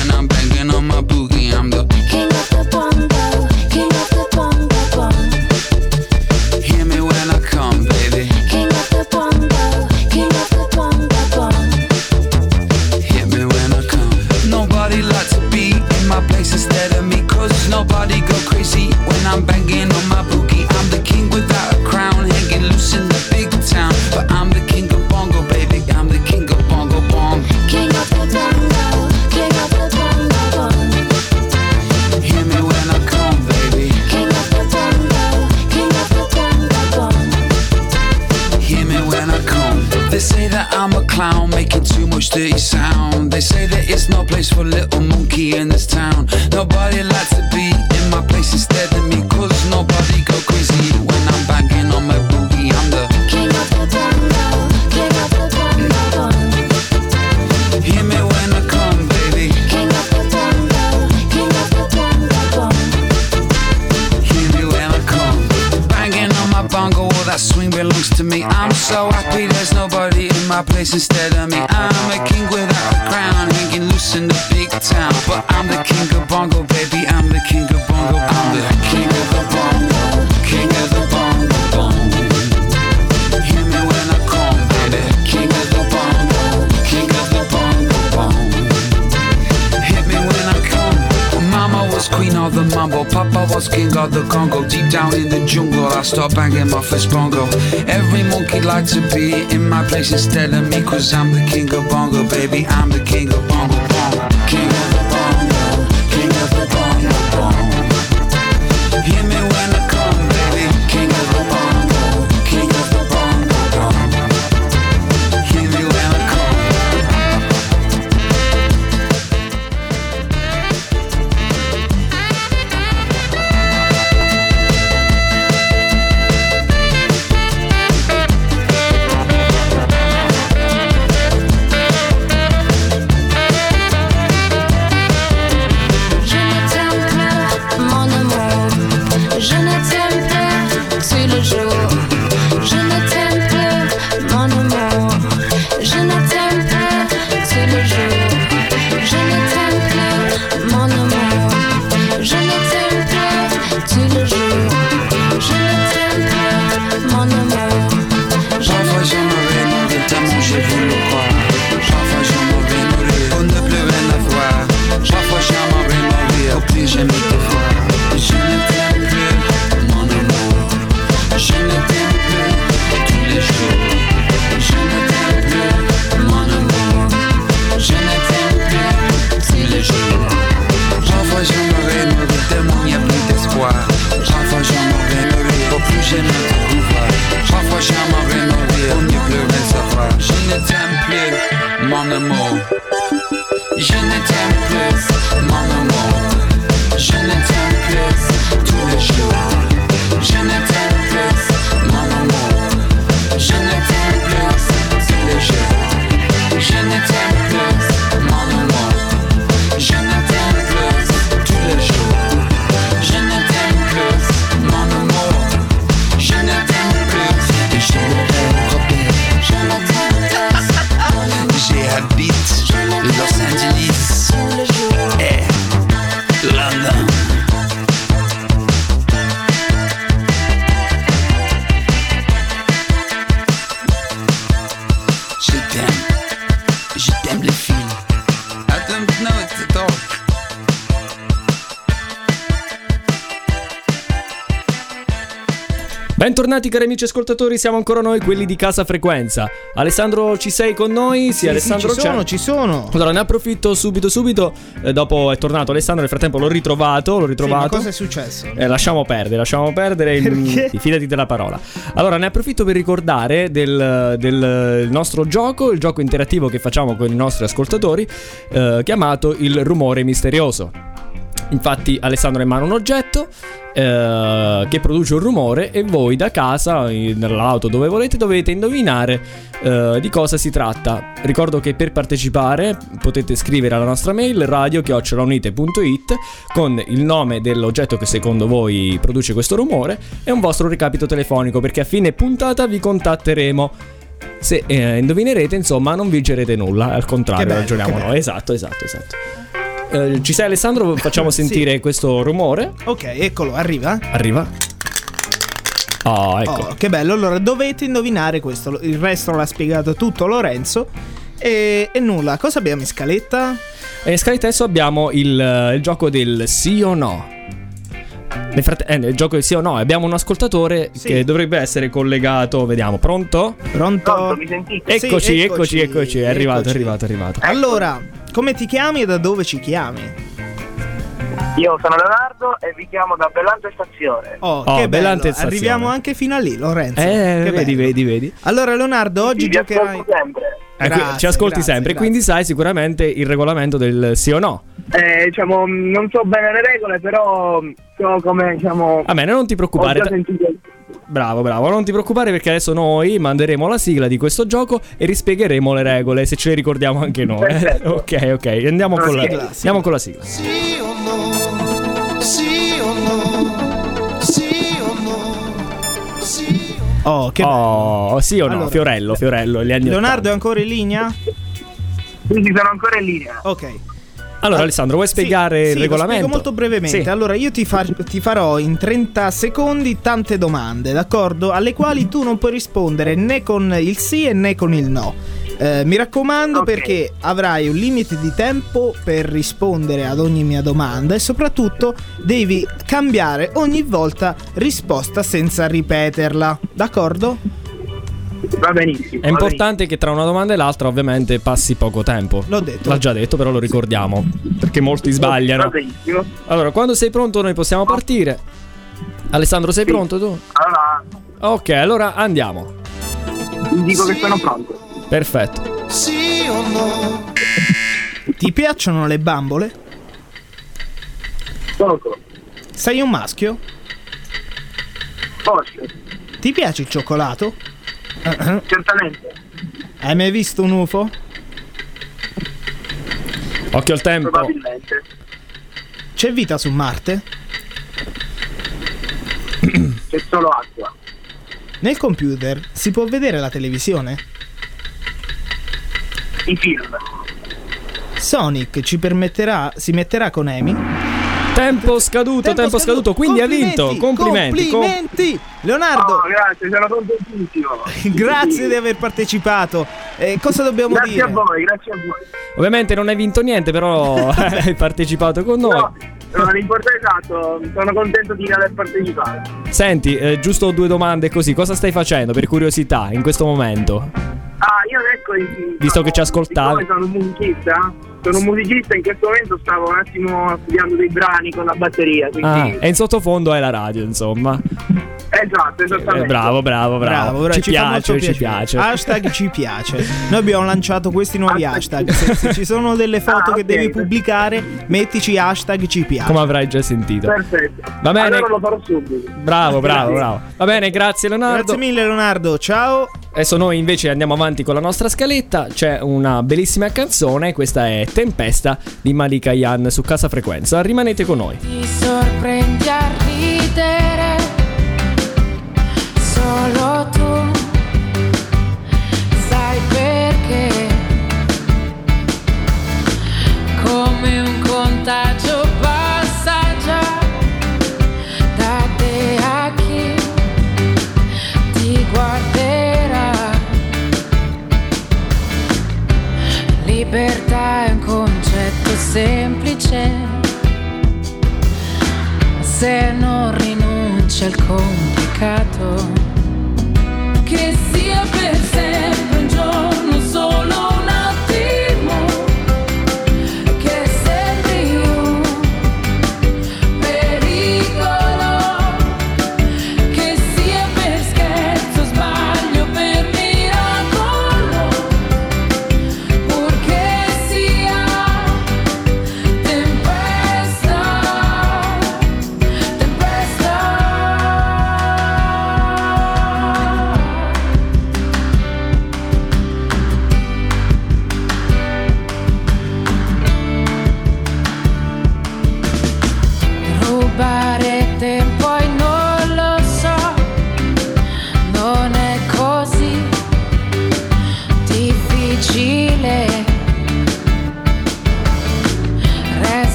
Nobody go crazy when I'm banging on my boogie. I'm the king without a crown, hanging loose in the big town. But I'm the king of bongo, baby. I'm the king of bongo bong. King of the bongo, king of the bongo bong. Hear me when I come, baby. King of the bongo, king of the bongo bong. Hear me when I come. They say that I'm a clown making too much dirty sound. They say that it's no place for little monkey in this town. Nobody likes to be my place instead of me. Cause nobody go crazy when I'm banging on my boogie. I'm the King of the bongo, king of the bong. Hear me when I come, baby. King of the bongo, king of the bong. Hear me when I come. Banging on my bongo, all that swing belongs to me. I'm so happy there's nobody in my place instead of me. I'm a king without a crown, king of the Congo. Deep down in the jungle, I start banging my first bongo. Every monkey like to be in my place instead of me, cause I'm the king of bongo, baby. I'm the king of bongo Bentornati cari amici ascoltatori, siamo ancora noi, quelli di Casa Frequenza. Alessandro, ci sei con noi? Sì, Sì, Alessandro sì, ci c'è. sono, ci sono. Allora, ne approfitto subito, subito. eh, dopo è tornato Alessandro, nel frattempo l'ho ritrovato. L'ho Sì, ma ritrovato. cosa è successo? Eh, lasciamo perdere, lasciamo perdere. Perché? [LAUGHS] mm, Fidati della parola. Allora, ne approfitto per ricordare del, del nostro gioco, il gioco interattivo che facciamo con i nostri ascoltatori, eh, chiamato Il rumore misterioso. Infatti Alessandro ha in mano un oggetto eh, che produce un rumore e voi da casa, nell'auto dove volete, dovete indovinare eh, di cosa si tratta. Ricordo che per partecipare potete scrivere alla nostra mail radio.unite.it con il nome dell'oggetto che secondo voi produce questo rumore e un vostro recapito telefonico perché a fine puntata vi contatteremo. Se eh, indovinerete, insomma, non vincerete nulla, al contrario, bello, ragioniamo noi. Esatto, esatto, esatto. Eh, ci sei Alessandro? [LAUGHS] Facciamo Sì. sentire questo rumore. Ok, eccolo, arriva. Arriva. Oh, ecco. Oh, che bello. Allora, dovete indovinare questo. Il resto l'ha spiegato tutto Lorenzo. E, e nulla, cosa abbiamo in scaletta? E in scaletta adesso abbiamo il, il gioco del sì o no. Nel, fratte- eh, nel gioco del sì o no abbiamo un ascoltatore Sì. che dovrebbe essere collegato. Vediamo, pronto? Pronto? mi sentite? Sì, Eccoci, eccoci, eccoci. È arrivato, è eccoci. arrivato, è arrivato. Allora, come ti chiami e da dove ci chiami? Io sono Leonardo e vi chiamo da Bellante Stazione. Oh, Oh, che bello. Bellante stazione. Arriviamo anche fino a lì, Lorenzo. Eh, Che vedi, bello. vedi, vedi. Allora, Leonardo, oggi Vi giocherai. sempre. Eh, qui- Grazie, ci ascolti grazie, sempre, grazie. quindi sai sicuramente il regolamento del sì o no. Eh, diciamo, non so bene le regole, però so come, diciamo... Va bene, non ti Ho preoccupare. già sentito... Bravo, bravo, non ti preoccupare perché adesso noi manderemo la sigla di questo gioco e rispiegheremo le regole, se ce le ricordiamo anche noi. [LAUGHS] eh. [LAUGHS] Ok, ok, andiamo, con la, sigla, andiamo con la sigla. Sì o no? Sì o no? Sì o no? Sì o Oh, che bello. Oh, sì o no? Allora, Fiorello, Fiorello, gli anni Leonardo è 80. ancora in linea? Quindi sono ancora in linea. Ok. Allora, Alessandro, vuoi Sì, spiegare sì, il lo regolamento? spiego molto brevemente. Sì. Allora, io ti, fa- ti farò in 30 secondi tante domande, d'accordo? Alle quali tu non puoi rispondere né con il sì e né con il no. Eh, mi raccomando Ok. perché avrai un limite di tempo per rispondere ad ogni mia domanda e soprattutto devi cambiare ogni volta risposta senza ripeterla, d'accordo? Va benissimo. È importante che tra una domanda e l'altra, ovviamente, passi poco tempo. L'ho detto. L'ha già detto, però lo ricordiamo. Perché molti Va sbagliano. benissimo. Allora, quando sei pronto, noi possiamo partire. Alessandro, sei Sì. pronto tu? Allora, Ok, allora andiamo. vi dico che sono pronto. Perfetto. Sì o no? Ti piacciono le bambole? Poco. Sei un maschio? Forse. Ti piace il cioccolato? Certamente. Hai mai visto un UFO? Occhio al tempo. Probabilmente. C'è vita su Marte? [CLEARS THROAT] C'è solo acqua. Nel computer si può vedere la televisione? I film. Sonic ci permetterà, si metterà con Amy? Tempo scaduto, tempo, scaduto. Quindi ha vinto. Complimenti. com- Complimenti! Leonardo, Oh, grazie, sono contentissimo. [LAUGHS] grazie di aver partecipato. Eh, cosa dobbiamo Grazie dire? a voi, grazie a voi. Ovviamente non hai vinto niente, però [LAUGHS] hai partecipato con noi. No, no, l'importante è esatto, sono contento di aver partecipato. Senti, eh, giusto due domande così. Cosa stai facendo per curiosità in questo momento? Ah, io ecco, Visto che ci ascoltavi. sono un musicista, sono un musicista in questo momento stavo un attimo studiando dei brani con la batteria, quindi Ah, e in sottofondo è la radio, insomma. esatto, Eh, esattamente. bravo, bravo, bravo. Bravo, bravo, ci, ci piace, ci piace. Hashtag ci piace. Noi abbiamo lanciato questi nuovi hashtag. Se, se ci sono delle foto Ah, che devi pubblicare, mettici hashtag ci piace. Come avrai già sentito. Perfetto. Va bene. Allora lo farò subito. Bravo, bravo, bravo. Va bene, grazie Leonardo. Grazie mille Leonardo, ciao. Adesso noi invece andiamo avanti con la nostra scaletta. C'è una bellissima canzone. Questa è Tempesta di Malika Yan su Casa Frequenza. Rimanete con noi. Ti sorprendi a ridere, solo tu sai perché. Come un contagio Libertà è un concetto semplice se non rinunci al complicato. Che sia per sempre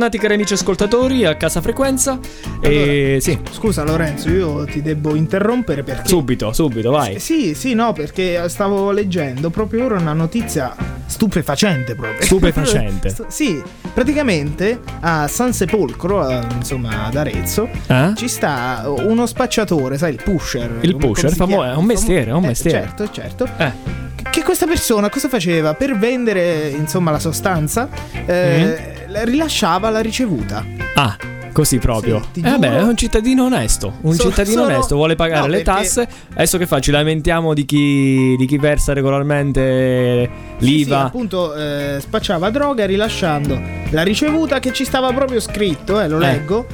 Bentornati cari amici ascoltatori a Casa Frequenza. E sì, Scusa Lorenzo, io ti devo interrompere perché... subito, subito, vai. Sì, sì, no, perché stavo leggendo proprio ora una notizia stupefacente proprio. Stupefacente. [LAUGHS] St- sì, praticamente a San Sepolcro, a- insomma ad Arezzo, Eh? ci sta uno spacciatore, sai, il pusher. Il pusher, famo- è un mestiere, è un Eh, mestiere. certo, certo. Eh. Che questa persona cosa faceva? Per vendere, insomma, la sostanza, eh, la- rilasciava la ricevuta. Ah, così proprio. Sì, eh vabbè, giuro. è un cittadino onesto. Un So- cittadino sono- onesto vuole pagare No, le perché- tasse. Adesso che fa? Ci lamentiamo di chi, di chi versa regolarmente Sì, sì, l'IVA. appunto eh, spacciava droga rilasciando la ricevuta che ci stava proprio scritto, eh, lo Eh. leggo,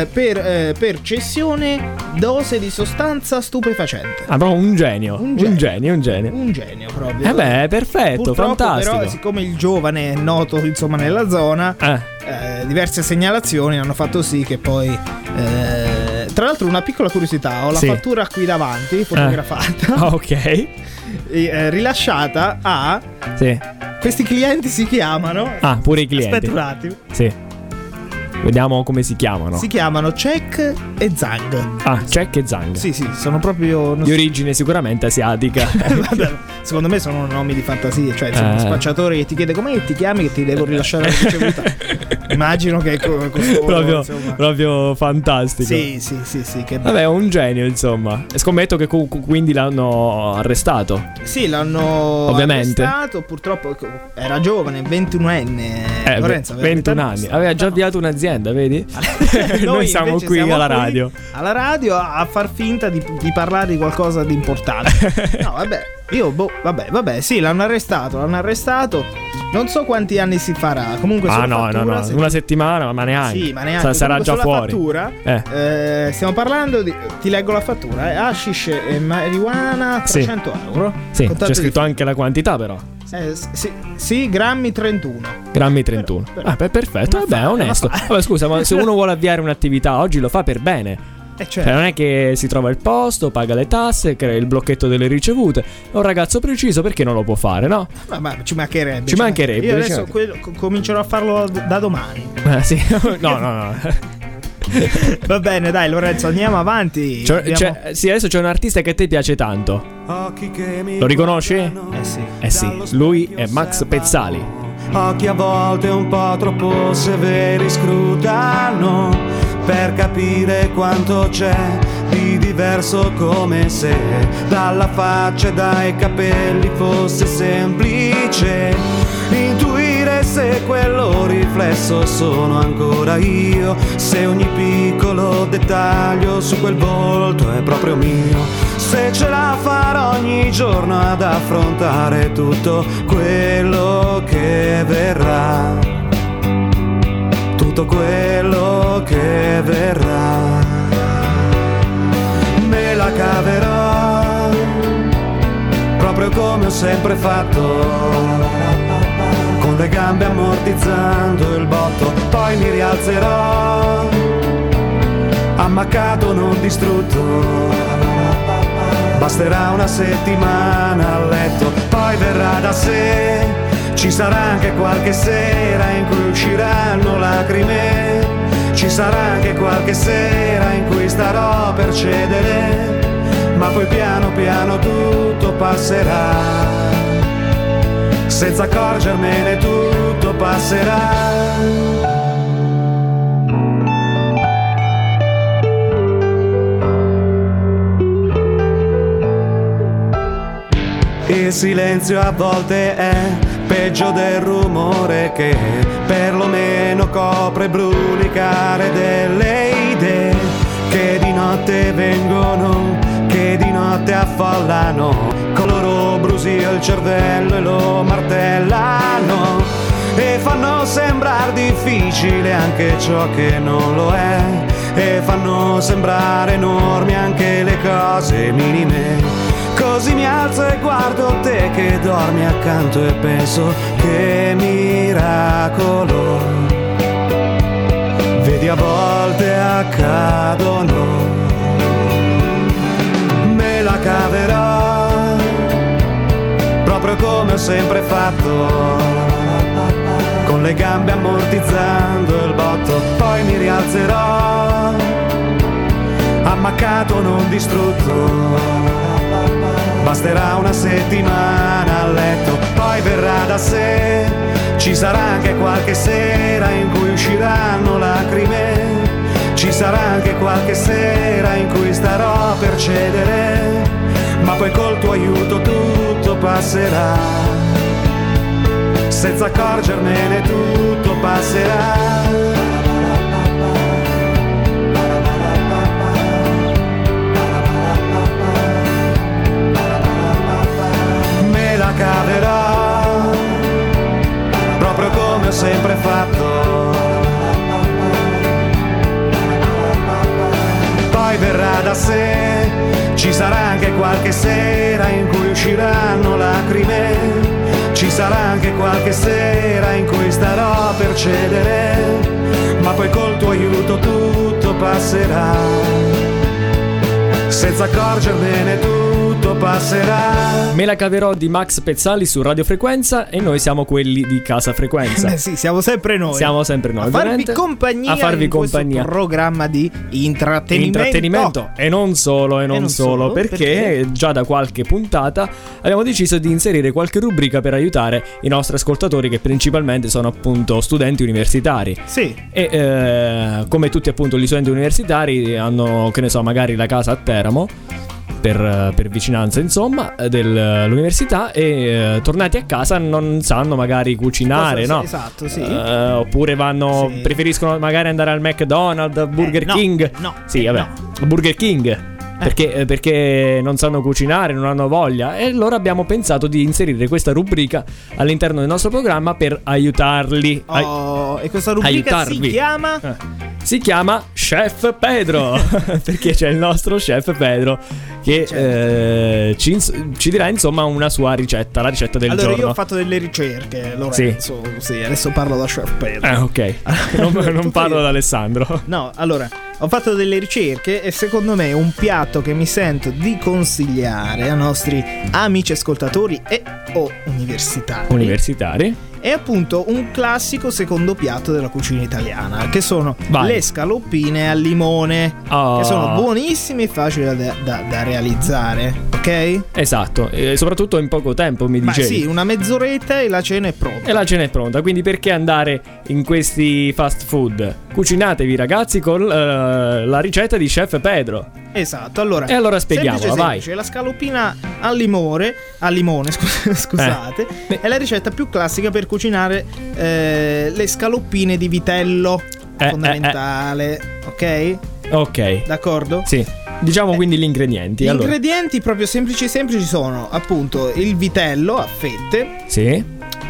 eh, per, eh, per cessione dose di sostanza stupefacente. Ah, proprio un genio. Un Un genio. genio, un genio. Un genio proprio. Eh beh, perfetto, Purtroppo, fantastico. Però, siccome il giovane è noto insomma nella zona, Eh. eh, diverse segnalazioni hanno fatto sì che poi. eh, tra l'altro, una piccola curiosità: ho la Sì. fattura qui davanti, fotografata, [LAUGHS] ok. rilasciata a. Sì. Questi clienti si chiamano. Ah, pure i clienti. Aspetta un attimo. Sì. Vediamo come si chiamano. Si chiamano Check e Zang. Ah, Jack e Zang. Sì, sì, sono proprio. Di so- origine sicuramente asiatica. [LAUGHS] Vabbè, secondo me sono nomi di fantasia. Cioè, insomma, Eh. spacciatore che ti chiede come ti chiami, che ti devo rilasciare la ricevuta. [LAUGHS] Immagino che co- costoro, proprio, insomma. proprio fantastico. Sì, sì, sì, sì. Che Vabbè, è un genio, insomma. E scommetto che cu- quindi l'hanno arrestato. Sì, l'hanno Ovviamente. arrestato. Purtroppo era giovane, 21enne. Eh, Lorenzo, aveva 21 vent'anni. anni. Aveva già avviato un'azienda, vedi? [LAUGHS] Noi, siamo invece qui siamo alla qui radio. Alla radio a far finta di, di parlare di qualcosa di importante. [LAUGHS] no, vabbè. Io, boh, vabbè, vabbè, sì, l'hanno arrestato, l'hanno arrestato. Non so quanti anni si farà. Comunque Ah, no, no, fattura, no. se- Una settimana, ma neanche. Sì, ma neanche. Sa- sarà già fuori. fattura, Eh. eh, stiamo parlando di. Ti leggo la fattura: eh, hashish e marijuana Sì. 300 euro. Sì, c'è di- scritto anche la quantità, però. Eh, sì, sì, grammi 31. Grammi 31. però- ah, beh, perfetto. Vabbè, fa- onesto. fa- Vabbè, scusa, ma se uno vuole avviare un'attività oggi lo fa per bene. Eh, Cioè, non è che si trova il posto, paga le tasse, crea il blocchetto delle ricevute. È un ragazzo preciso perché non lo può fare, no? Ma, ma ci mancherebbe. Ci mancherebbe, Io adesso mancherebbe. quello- co- comincerò a farlo da domani. Eh, sì. [LAUGHS] no, no, no. [LAUGHS] Va bene, dai, Lorenzo, andiamo avanti. C'è- Abbiamo- c'è- sì, adesso c'è un artista che a te piace tanto. Lo riconosci? Eh sì. Eh sì, lui è Max Pezzali. Occhi a volte un po' troppo severi scrutano per capire quanto c'è di diverso come se dalla faccia e dai capelli fosse semplice intuire se quello riflesso sono ancora io, se ogni piccolo dettaglio su quel volto è proprio mio, se ce la farò ogni giorno ad affrontare tutto quello che verrà, tutto quello che verrà, me la caverò proprio come ho sempre fatto le gambe ammortizzando il botto, poi mi rialzerò, ammaccato non distrutto. Basterà una settimana a letto, poi verrà da sé. Ci sarà anche qualche sera in cui usciranno lacrime. Ci sarà anche qualche sera in cui starò per cedere. Ma poi piano piano tutto passerà senza accorgermene tutto passerà. Il silenzio a volte è peggio del rumore che perlomeno copre brulicare delle idee che di notte vengono, che di notte affollano loro brusio il cervello e lo martellano e fanno sembrare difficile anche ciò che non lo è e fanno sembrare enormi anche le cose minime. Così mi alzo e guardo te che dormi accanto e penso che miracolo. Vedi a volte accadono. Proprio come ho sempre fatto. Con le gambe ammortizzando il botto, poi mi rialzerò. Ammaccato non distrutto. Basterà una settimana a letto, poi verrà da sé. Ci sarà anche qualche sera in cui usciranno lacrime. Ci sarà anche qualche sera in cui starò per cedere. Ma poi col tuo aiuto tutto passerà. Senza accorgermene tutto passerà. Ci sarà anche qualche sera in cui usciranno lacrime. Ci sarà anche qualche sera in cui starò per cedere, ma poi col tuo aiuto tutto passerà. Senza accorgermene tutto passerà. Me la caverò di Max Pezzali su Radio Frequenza e noi siamo quelli di Casa Frequenza. Eh [LAUGHS] sì, siamo sempre noi. Siamo sempre noi, a farvi compagnia A farvi compagnia. programma di intrattenimento. Intrattenimento e non solo, e non, non solo, solo, perché, perché? già da qualche puntata abbiamo deciso di inserire qualche rubrica per aiutare i nostri ascoltatori che principalmente sono appunto studenti universitari. Sì. E eh, come tutti appunto gli studenti universitari hanno, che ne so, magari la casa a Teramo. Per, per vicinanza insomma dell'università e eh, tornati a casa non sanno magari cucinare Cosa- no? esatto, sì. Eh, oppure vanno Sì. preferiscono magari andare al McDonald's Burger Eh, no, King no, sì vabbè Burger King perché, eh, perché non sanno cucinare, non hanno voglia. E allora abbiamo pensato di inserire questa rubrica all'interno del nostro programma per aiutarli. Ai- Oh, e questa rubrica aiutarvi. si chiama Eh. Si chiama Chef Pedro. [LAUGHS] perché c'è il nostro chef Pedro che Certo. eh, ci, ci dirà insomma una sua ricetta, la ricetta del Allora, giorno. io ho fatto delle ricerche, Lorenzo. Sì, adesso parlo da Chef Pedro. Eh, ok. [LAUGHS] non, non parlo io. ad Alessandro. No, allora, ho fatto delle ricerche e secondo me un piatto che mi sento di consigliare ai nostri amici ascoltatori e o universitari Universitari. È appunto un classico secondo piatto della cucina italiana, che sono Vai. le scaloppine al limone, Ah. che sono buonissime e facili da, da- da realizzare, ok? Esatto, e soprattutto in poco tempo mi Ma dicevi. sì, una mezz'oretta e la cena è pronta. E la cena è pronta, quindi perché andare in questi fast food? Cucinatevi ragazzi con eh, la ricetta di Chef Pedro. Esatto, allora. E allora spieghiamola, semplice, vai. semplice, La scaloppina al limone, al limone, scu- scusate, Eh. è la ricetta più classica per cucinare eh, le scaloppine di vitello. Eh, fondamentale, ok? Ok. D'accordo? Sì. Diciamo quindi gli ingredienti. Gli allora. ingredienti proprio semplici semplici sono appunto il vitello a fette, Sì.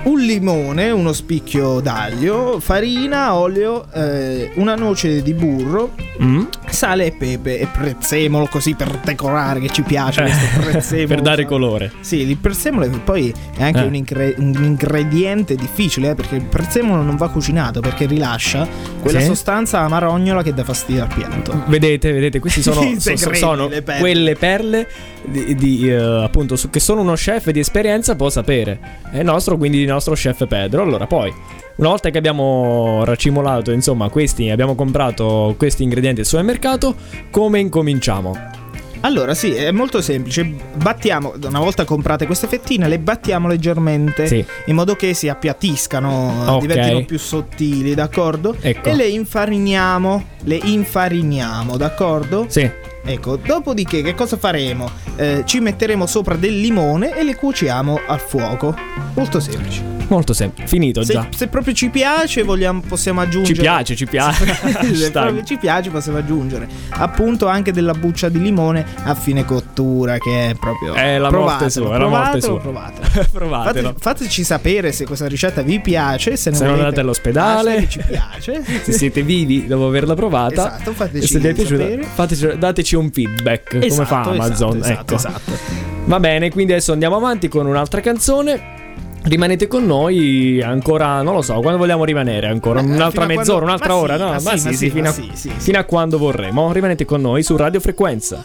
Un limone, uno spicchio d'aglio, farina, olio, eh, una noce di burro, Mm. sale e pepe e prezzemolo così per decorare che ci piace questo [LAUGHS] prezzemolo. Eh, per dare colore. Sì, il prezzemolo poi è anche Eh. un, ingre- un ingrediente difficile eh, perché il prezzemolo non va cucinato perché rilascia quella Sì. sostanza amarognola che dà fastidio al piatto. Vedete, vedete, questi [LAUGHS] sono, so- so- sono le perle. quelle perle di, di, eh, appunto su- che solo uno chef di esperienza può sapere. È nostro, quindi nostro chef Pedro. Allora, poi, una volta che abbiamo racimolato, insomma, questi, abbiamo comprato questi ingredienti al supermercato, come incominciamo? Allora, sì, è molto semplice. Battiamo, una volta comprate queste fettine, le battiamo leggermente Sì. in modo che si appiattiscano, Ok. diventino più sottili, d'accordo? Ecco. E le infariniamo, le infariniamo, d'accordo? Sì. Ecco, dopodiché che cosa faremo? Eh, ci metteremo sopra del limone e le cuociamo al fuoco. Molto semplice. Molto semplice. Finito Se, già. se proprio ci piace, vogliamo, possiamo aggiungere. Ci piace, ci piace. [LAUGHS] se proprio ci piace, possiamo aggiungere appunto anche della buccia di limone a fine cottura, che è proprio. È la morte sua, è la morte sua. provatelo. [LAUGHS] Provatelo. Fate- fateci sapere se questa ricetta vi piace. Se, Se non andate all'ospedale. hashtag ci piace. [LAUGHS] Se siete vivi dopo averla provata, Esatto, fateci se vi è piaciuta, fateci- dateci un feedback come Esatto, fa Amazon. esatto, ecco. esatto. Va bene, quindi adesso andiamo avanti con un'altra canzone. Rimanete con noi ancora, non lo so, quando vogliamo rimanere ancora? Beh, un'altra mezz'ora, quando- un'altra ma ora? sì, no, ma sì, ma sì, fino, ma a, sì, sì, fino a quando vorremo. Rimanete con noi su Radio Frequenza.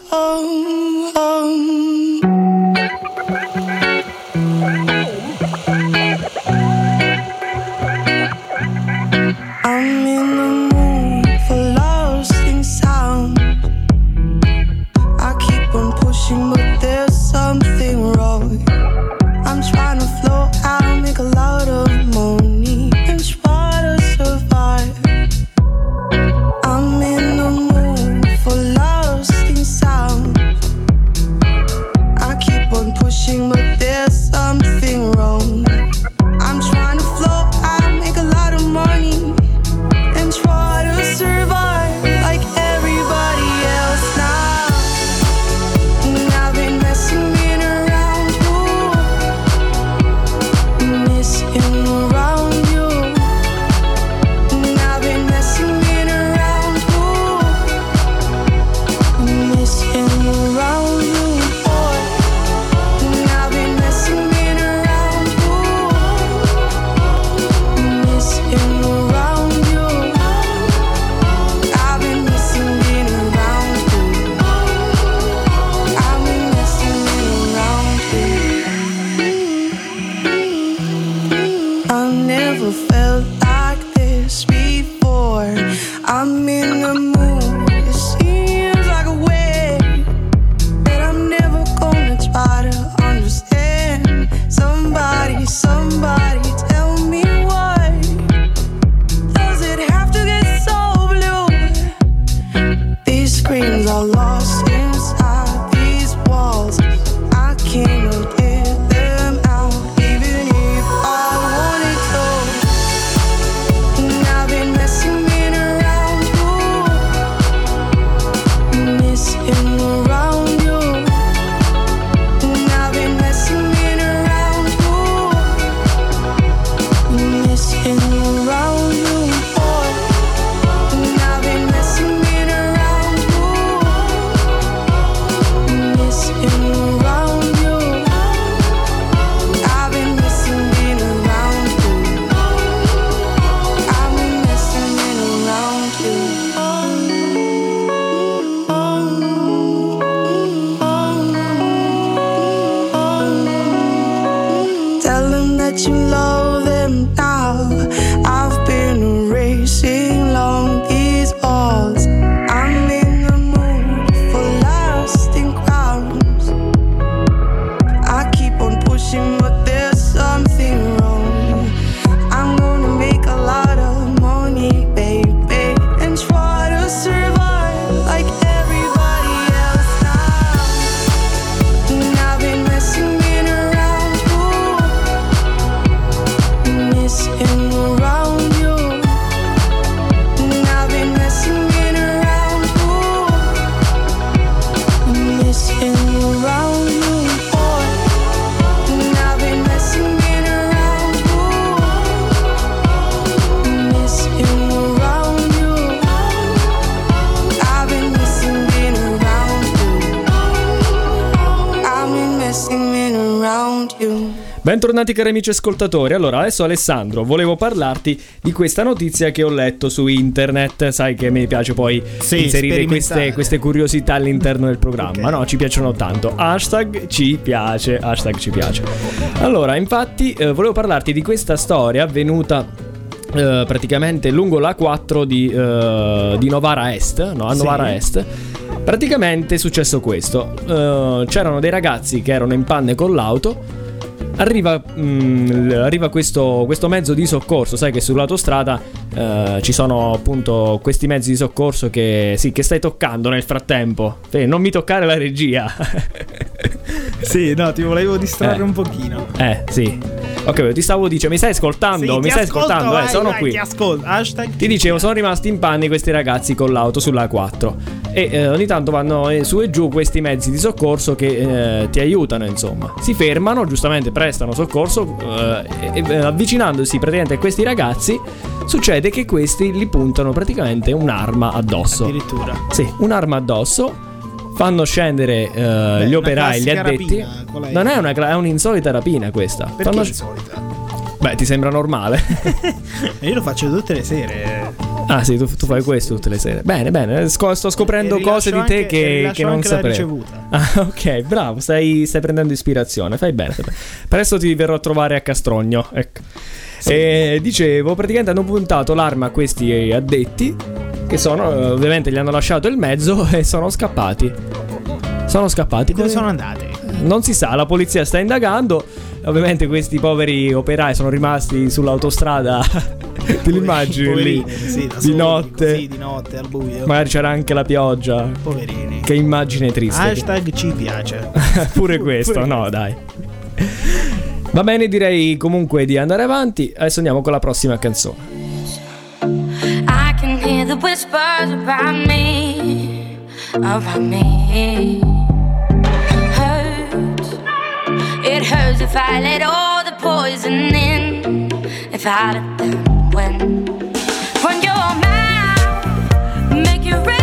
I'm in the Bentornati cari amici ascoltatori. Allora, adesso Alessandro, volevo parlarti di questa notizia che ho letto su internet. Sai che mi piace poi Sì, inserire queste, queste curiosità all'interno del programma. No, ci piacciono tanto. Hashtag ci piace, hashtag ci piace. Allora, infatti, eh, volevo parlarti di questa storia avvenuta eh, praticamente lungo la 4 di, eh, di Novara Est, no, a Sì. Novara Est. Praticamente è successo questo. Eh, c'erano dei ragazzi che erano in panne con l'auto. Arriva, mm, arriva questo, questo mezzo di soccorso, sai che sull'autostrada eh, ci sono appunto questi mezzi di soccorso che, sì, che stai toccando nel frattempo. Eh, non mi toccare la regia. [LAUGHS] Sì, no, ti volevo distrarre Eh. un pochino. eh, sì. Ok, ti stavo dicendo, mi stai ascoltando? Sì, mi stai ascolto, ascoltando? vai, eh, sono vai, qui. Ti ascolto. Hashtag Ti dicevo, sono rimasti in panni questi ragazzi con l'auto sulla 4 e eh, ogni tanto vanno eh, su e giù questi mezzi di soccorso che eh, ti aiutano, insomma. Si fermano, giustamente prestano soccorso eh, e eh, avvicinandosi praticamente a questi ragazzi succede che questi gli puntano praticamente un'arma addosso. Addirittura. Sì, un'arma addosso. Fanno scendere eh, gli una operai, gli addetti. rapina, è? Non è una è un'insolita rapina questa. Perché Fanno- insolita? Beh, ti sembra normale? [LAUGHS] Io lo faccio tutte le sere. Ah sì, tu, tu fai questo tutte le sere. Bene, bene, sco- sto scoprendo cose di te anche- che, che non sapevo. ricevuta. [LAUGHS] Ah, ok, bravo, stai, stai prendendo ispirazione, fai bene. Presto ti verrò a trovare a Castrogno, ecco. E dicevo, praticamente hanno puntato l'arma a questi addetti, che sono, eh, ovviamente gli hanno lasciato il mezzo [LAUGHS] e sono scappati. Sono scappati. Dove sono andati? Non si sa, la polizia sta indagando. Ovviamente questi poveri operai sono rimasti sull'autostrada. [LAUGHS] Te li immagini lì? Sì, di notte. così, di notte al buio. Magari c'era anche la pioggia. Poverini. Che immagine triste. Hashtag ci piace. [LAUGHS] Pure questo, Pure no, dai. Va bene, direi comunque di andare avanti. Adesso andiamo con la prossima canzone. Around me, about me. Hurts. It hurts if I let all the poison in. If I let them win. When your mouth make it you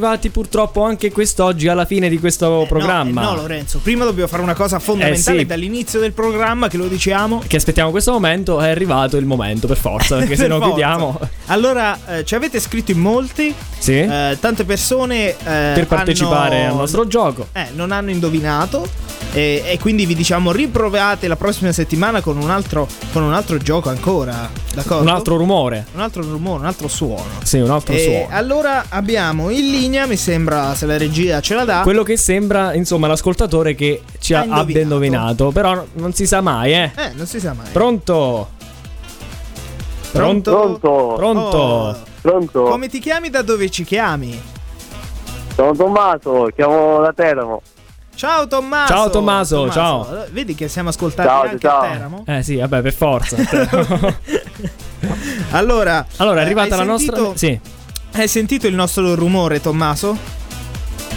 arrivati purtroppo anche quest'oggi alla fine di questo programma. Eh no, Lorenzo, prima dobbiamo fare una cosa fondamentale Eh, sì. dall'inizio del programma che lo diciamo. Che aspettiamo questo momento, è arrivato il momento per forza, perché [LAUGHS] se Per no forza. chiudiamo. Allora, eh, ci avete scritto in molti. Sì. Eh, tante persone eh, per partecipare hanno- al nostro gioco. Eh, non hanno indovinato. E, e quindi vi diciamo riprovate la prossima settimana con un altro, con un altro gioco ancora. D'accordo? Un altro rumore. Un altro rumore, un altro suono. Sì, un altro E suono. allora abbiamo in linea, mi sembra, se la regia ce la dà. Quello che sembra, insomma, l'ascoltatore che ci Ha ha, abbia indovinato. indovinato. Però non si sa mai, eh. Eh, non si sa mai. Pronto? Pronto? Pronto? Pronto? Oh. Pronto? Come ti chiami? Da dove ci chiami? Sono Tommaso, chiamo da Teramo. Ciao Tommaso. Ciao, Tommaso, ciao. Allora, Vedi che siamo ascoltati Ciao, anche ciao. a Teramo? Eh sì, vabbè, per forza. [LAUGHS] Allora, allora, è eh, arrivata la nostra. sentito- Sì. Hai sentito il nostro rumore, Tommaso?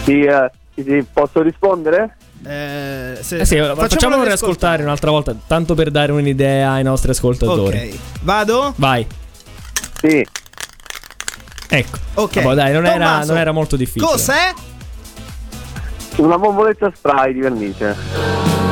Sì, eh, sì, posso rispondere? Eh, se- Eh sì, facciamolo riascoltare. un'altra volta, tanto per dare un'idea ai nostri ascoltatori. Ok. Vado? Vai. Sì. Ecco. Ok. Vabbè, dai, non era, Tommaso, non era molto difficile. Cos'è? Una bomboletta spray di vernice.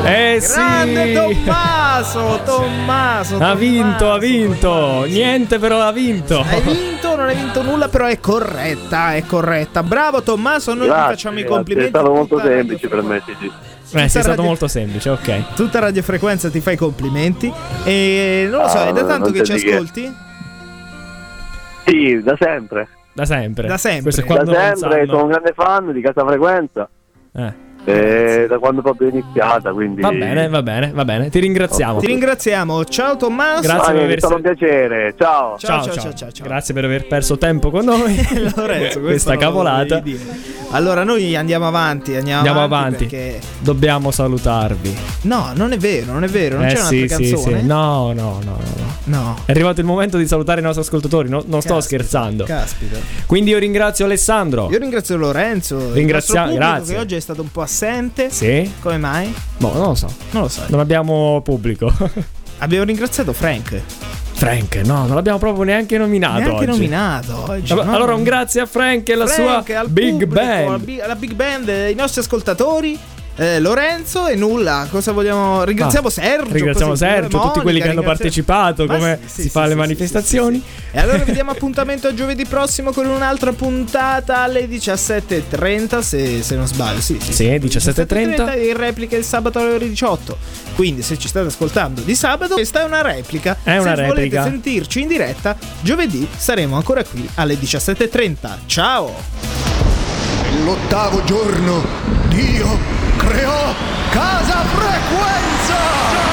Eh Grande sì. Tommaso, Tommaso. Ha vinto, ha vinto. Tommaso. Niente, però ha vinto. Hai vinto, non hai vinto nulla, però è corretta, è corretta. Bravo Tommaso, noi ti Grazie, facciamo i grazie, complimenti. È stato molto semplice per me, sì, sì. Eh, sì, è stato radio- molto semplice, ok. Tutta radiofrequenza ti fa i complimenti. E non lo so, Ah, è da tanto che ci che. ascolti? Sì, da sempre. Da sempre. Da sempre. Da sempre, sono un grande fan di Casa Frequenza. Eh. Eh, da quando proprio è iniziata, quindi... Va bene, va bene, va bene. Ti ringraziamo. Ti ringraziamo. Ciao Tommaso. Grazie Ah, per è aver stato un piacere, ciao. Ciao, ciao, ciao, ciao, ciao. Grazie per aver perso tempo con noi. [LAUGHS] Lorenzo, Questa cavolata. Allora, noi andiamo avanti. Andiamo, Andiamo avanti. avanti. Perché... Dobbiamo salutarvi. No, non è vero, non è vero. Non eh c'è sì, un'altra sì, canzone. sì. No, no, no, no, no. No. È arrivato il momento di salutare i nostri ascoltatori. no- non sto Caspita, scherzando. Caspita. Quindi io ringrazio Alessandro. Io ringrazio Lorenzo. il Ringrazia- nostro pubblico grazie. Che oggi è stato un po' assente. Sì? Come mai? Boh, non lo so. Non lo sai. Non abbiamo pubblico. [LAUGHS] Abbiamo ringraziato Frank. Frank, no, non l'abbiamo proprio neanche nominato. Neanche oggi. nominato oggi. Allora, no? allora un grazie a Frank e alla Frank, sua Big pubblico, Band. alla Big Band, i nostri ascoltatori. Eh, Lorenzo e nulla, cosa vogliamo? Ringraziamo Ah, Sergio. Ringraziamo Sergio, tutti Monica, quelli che hanno partecipato, Ma come sì, sì, si fa sì, alle sì, manifestazioni. E allora vi diamo appuntamento a giovedì prossimo con un'altra puntata alle 17.30 se, se non sbaglio. Sì, sì, Sì, 17.30. e in replica il sabato alle ore 18. Quindi se ci state ascoltando di sabato, questa è una replica. È una se replica. volete sentirci in diretta, giovedì saremo ancora qui alle 17.30. Ciao! Nell'ottavo giorno Dio creò Casa Frequenza!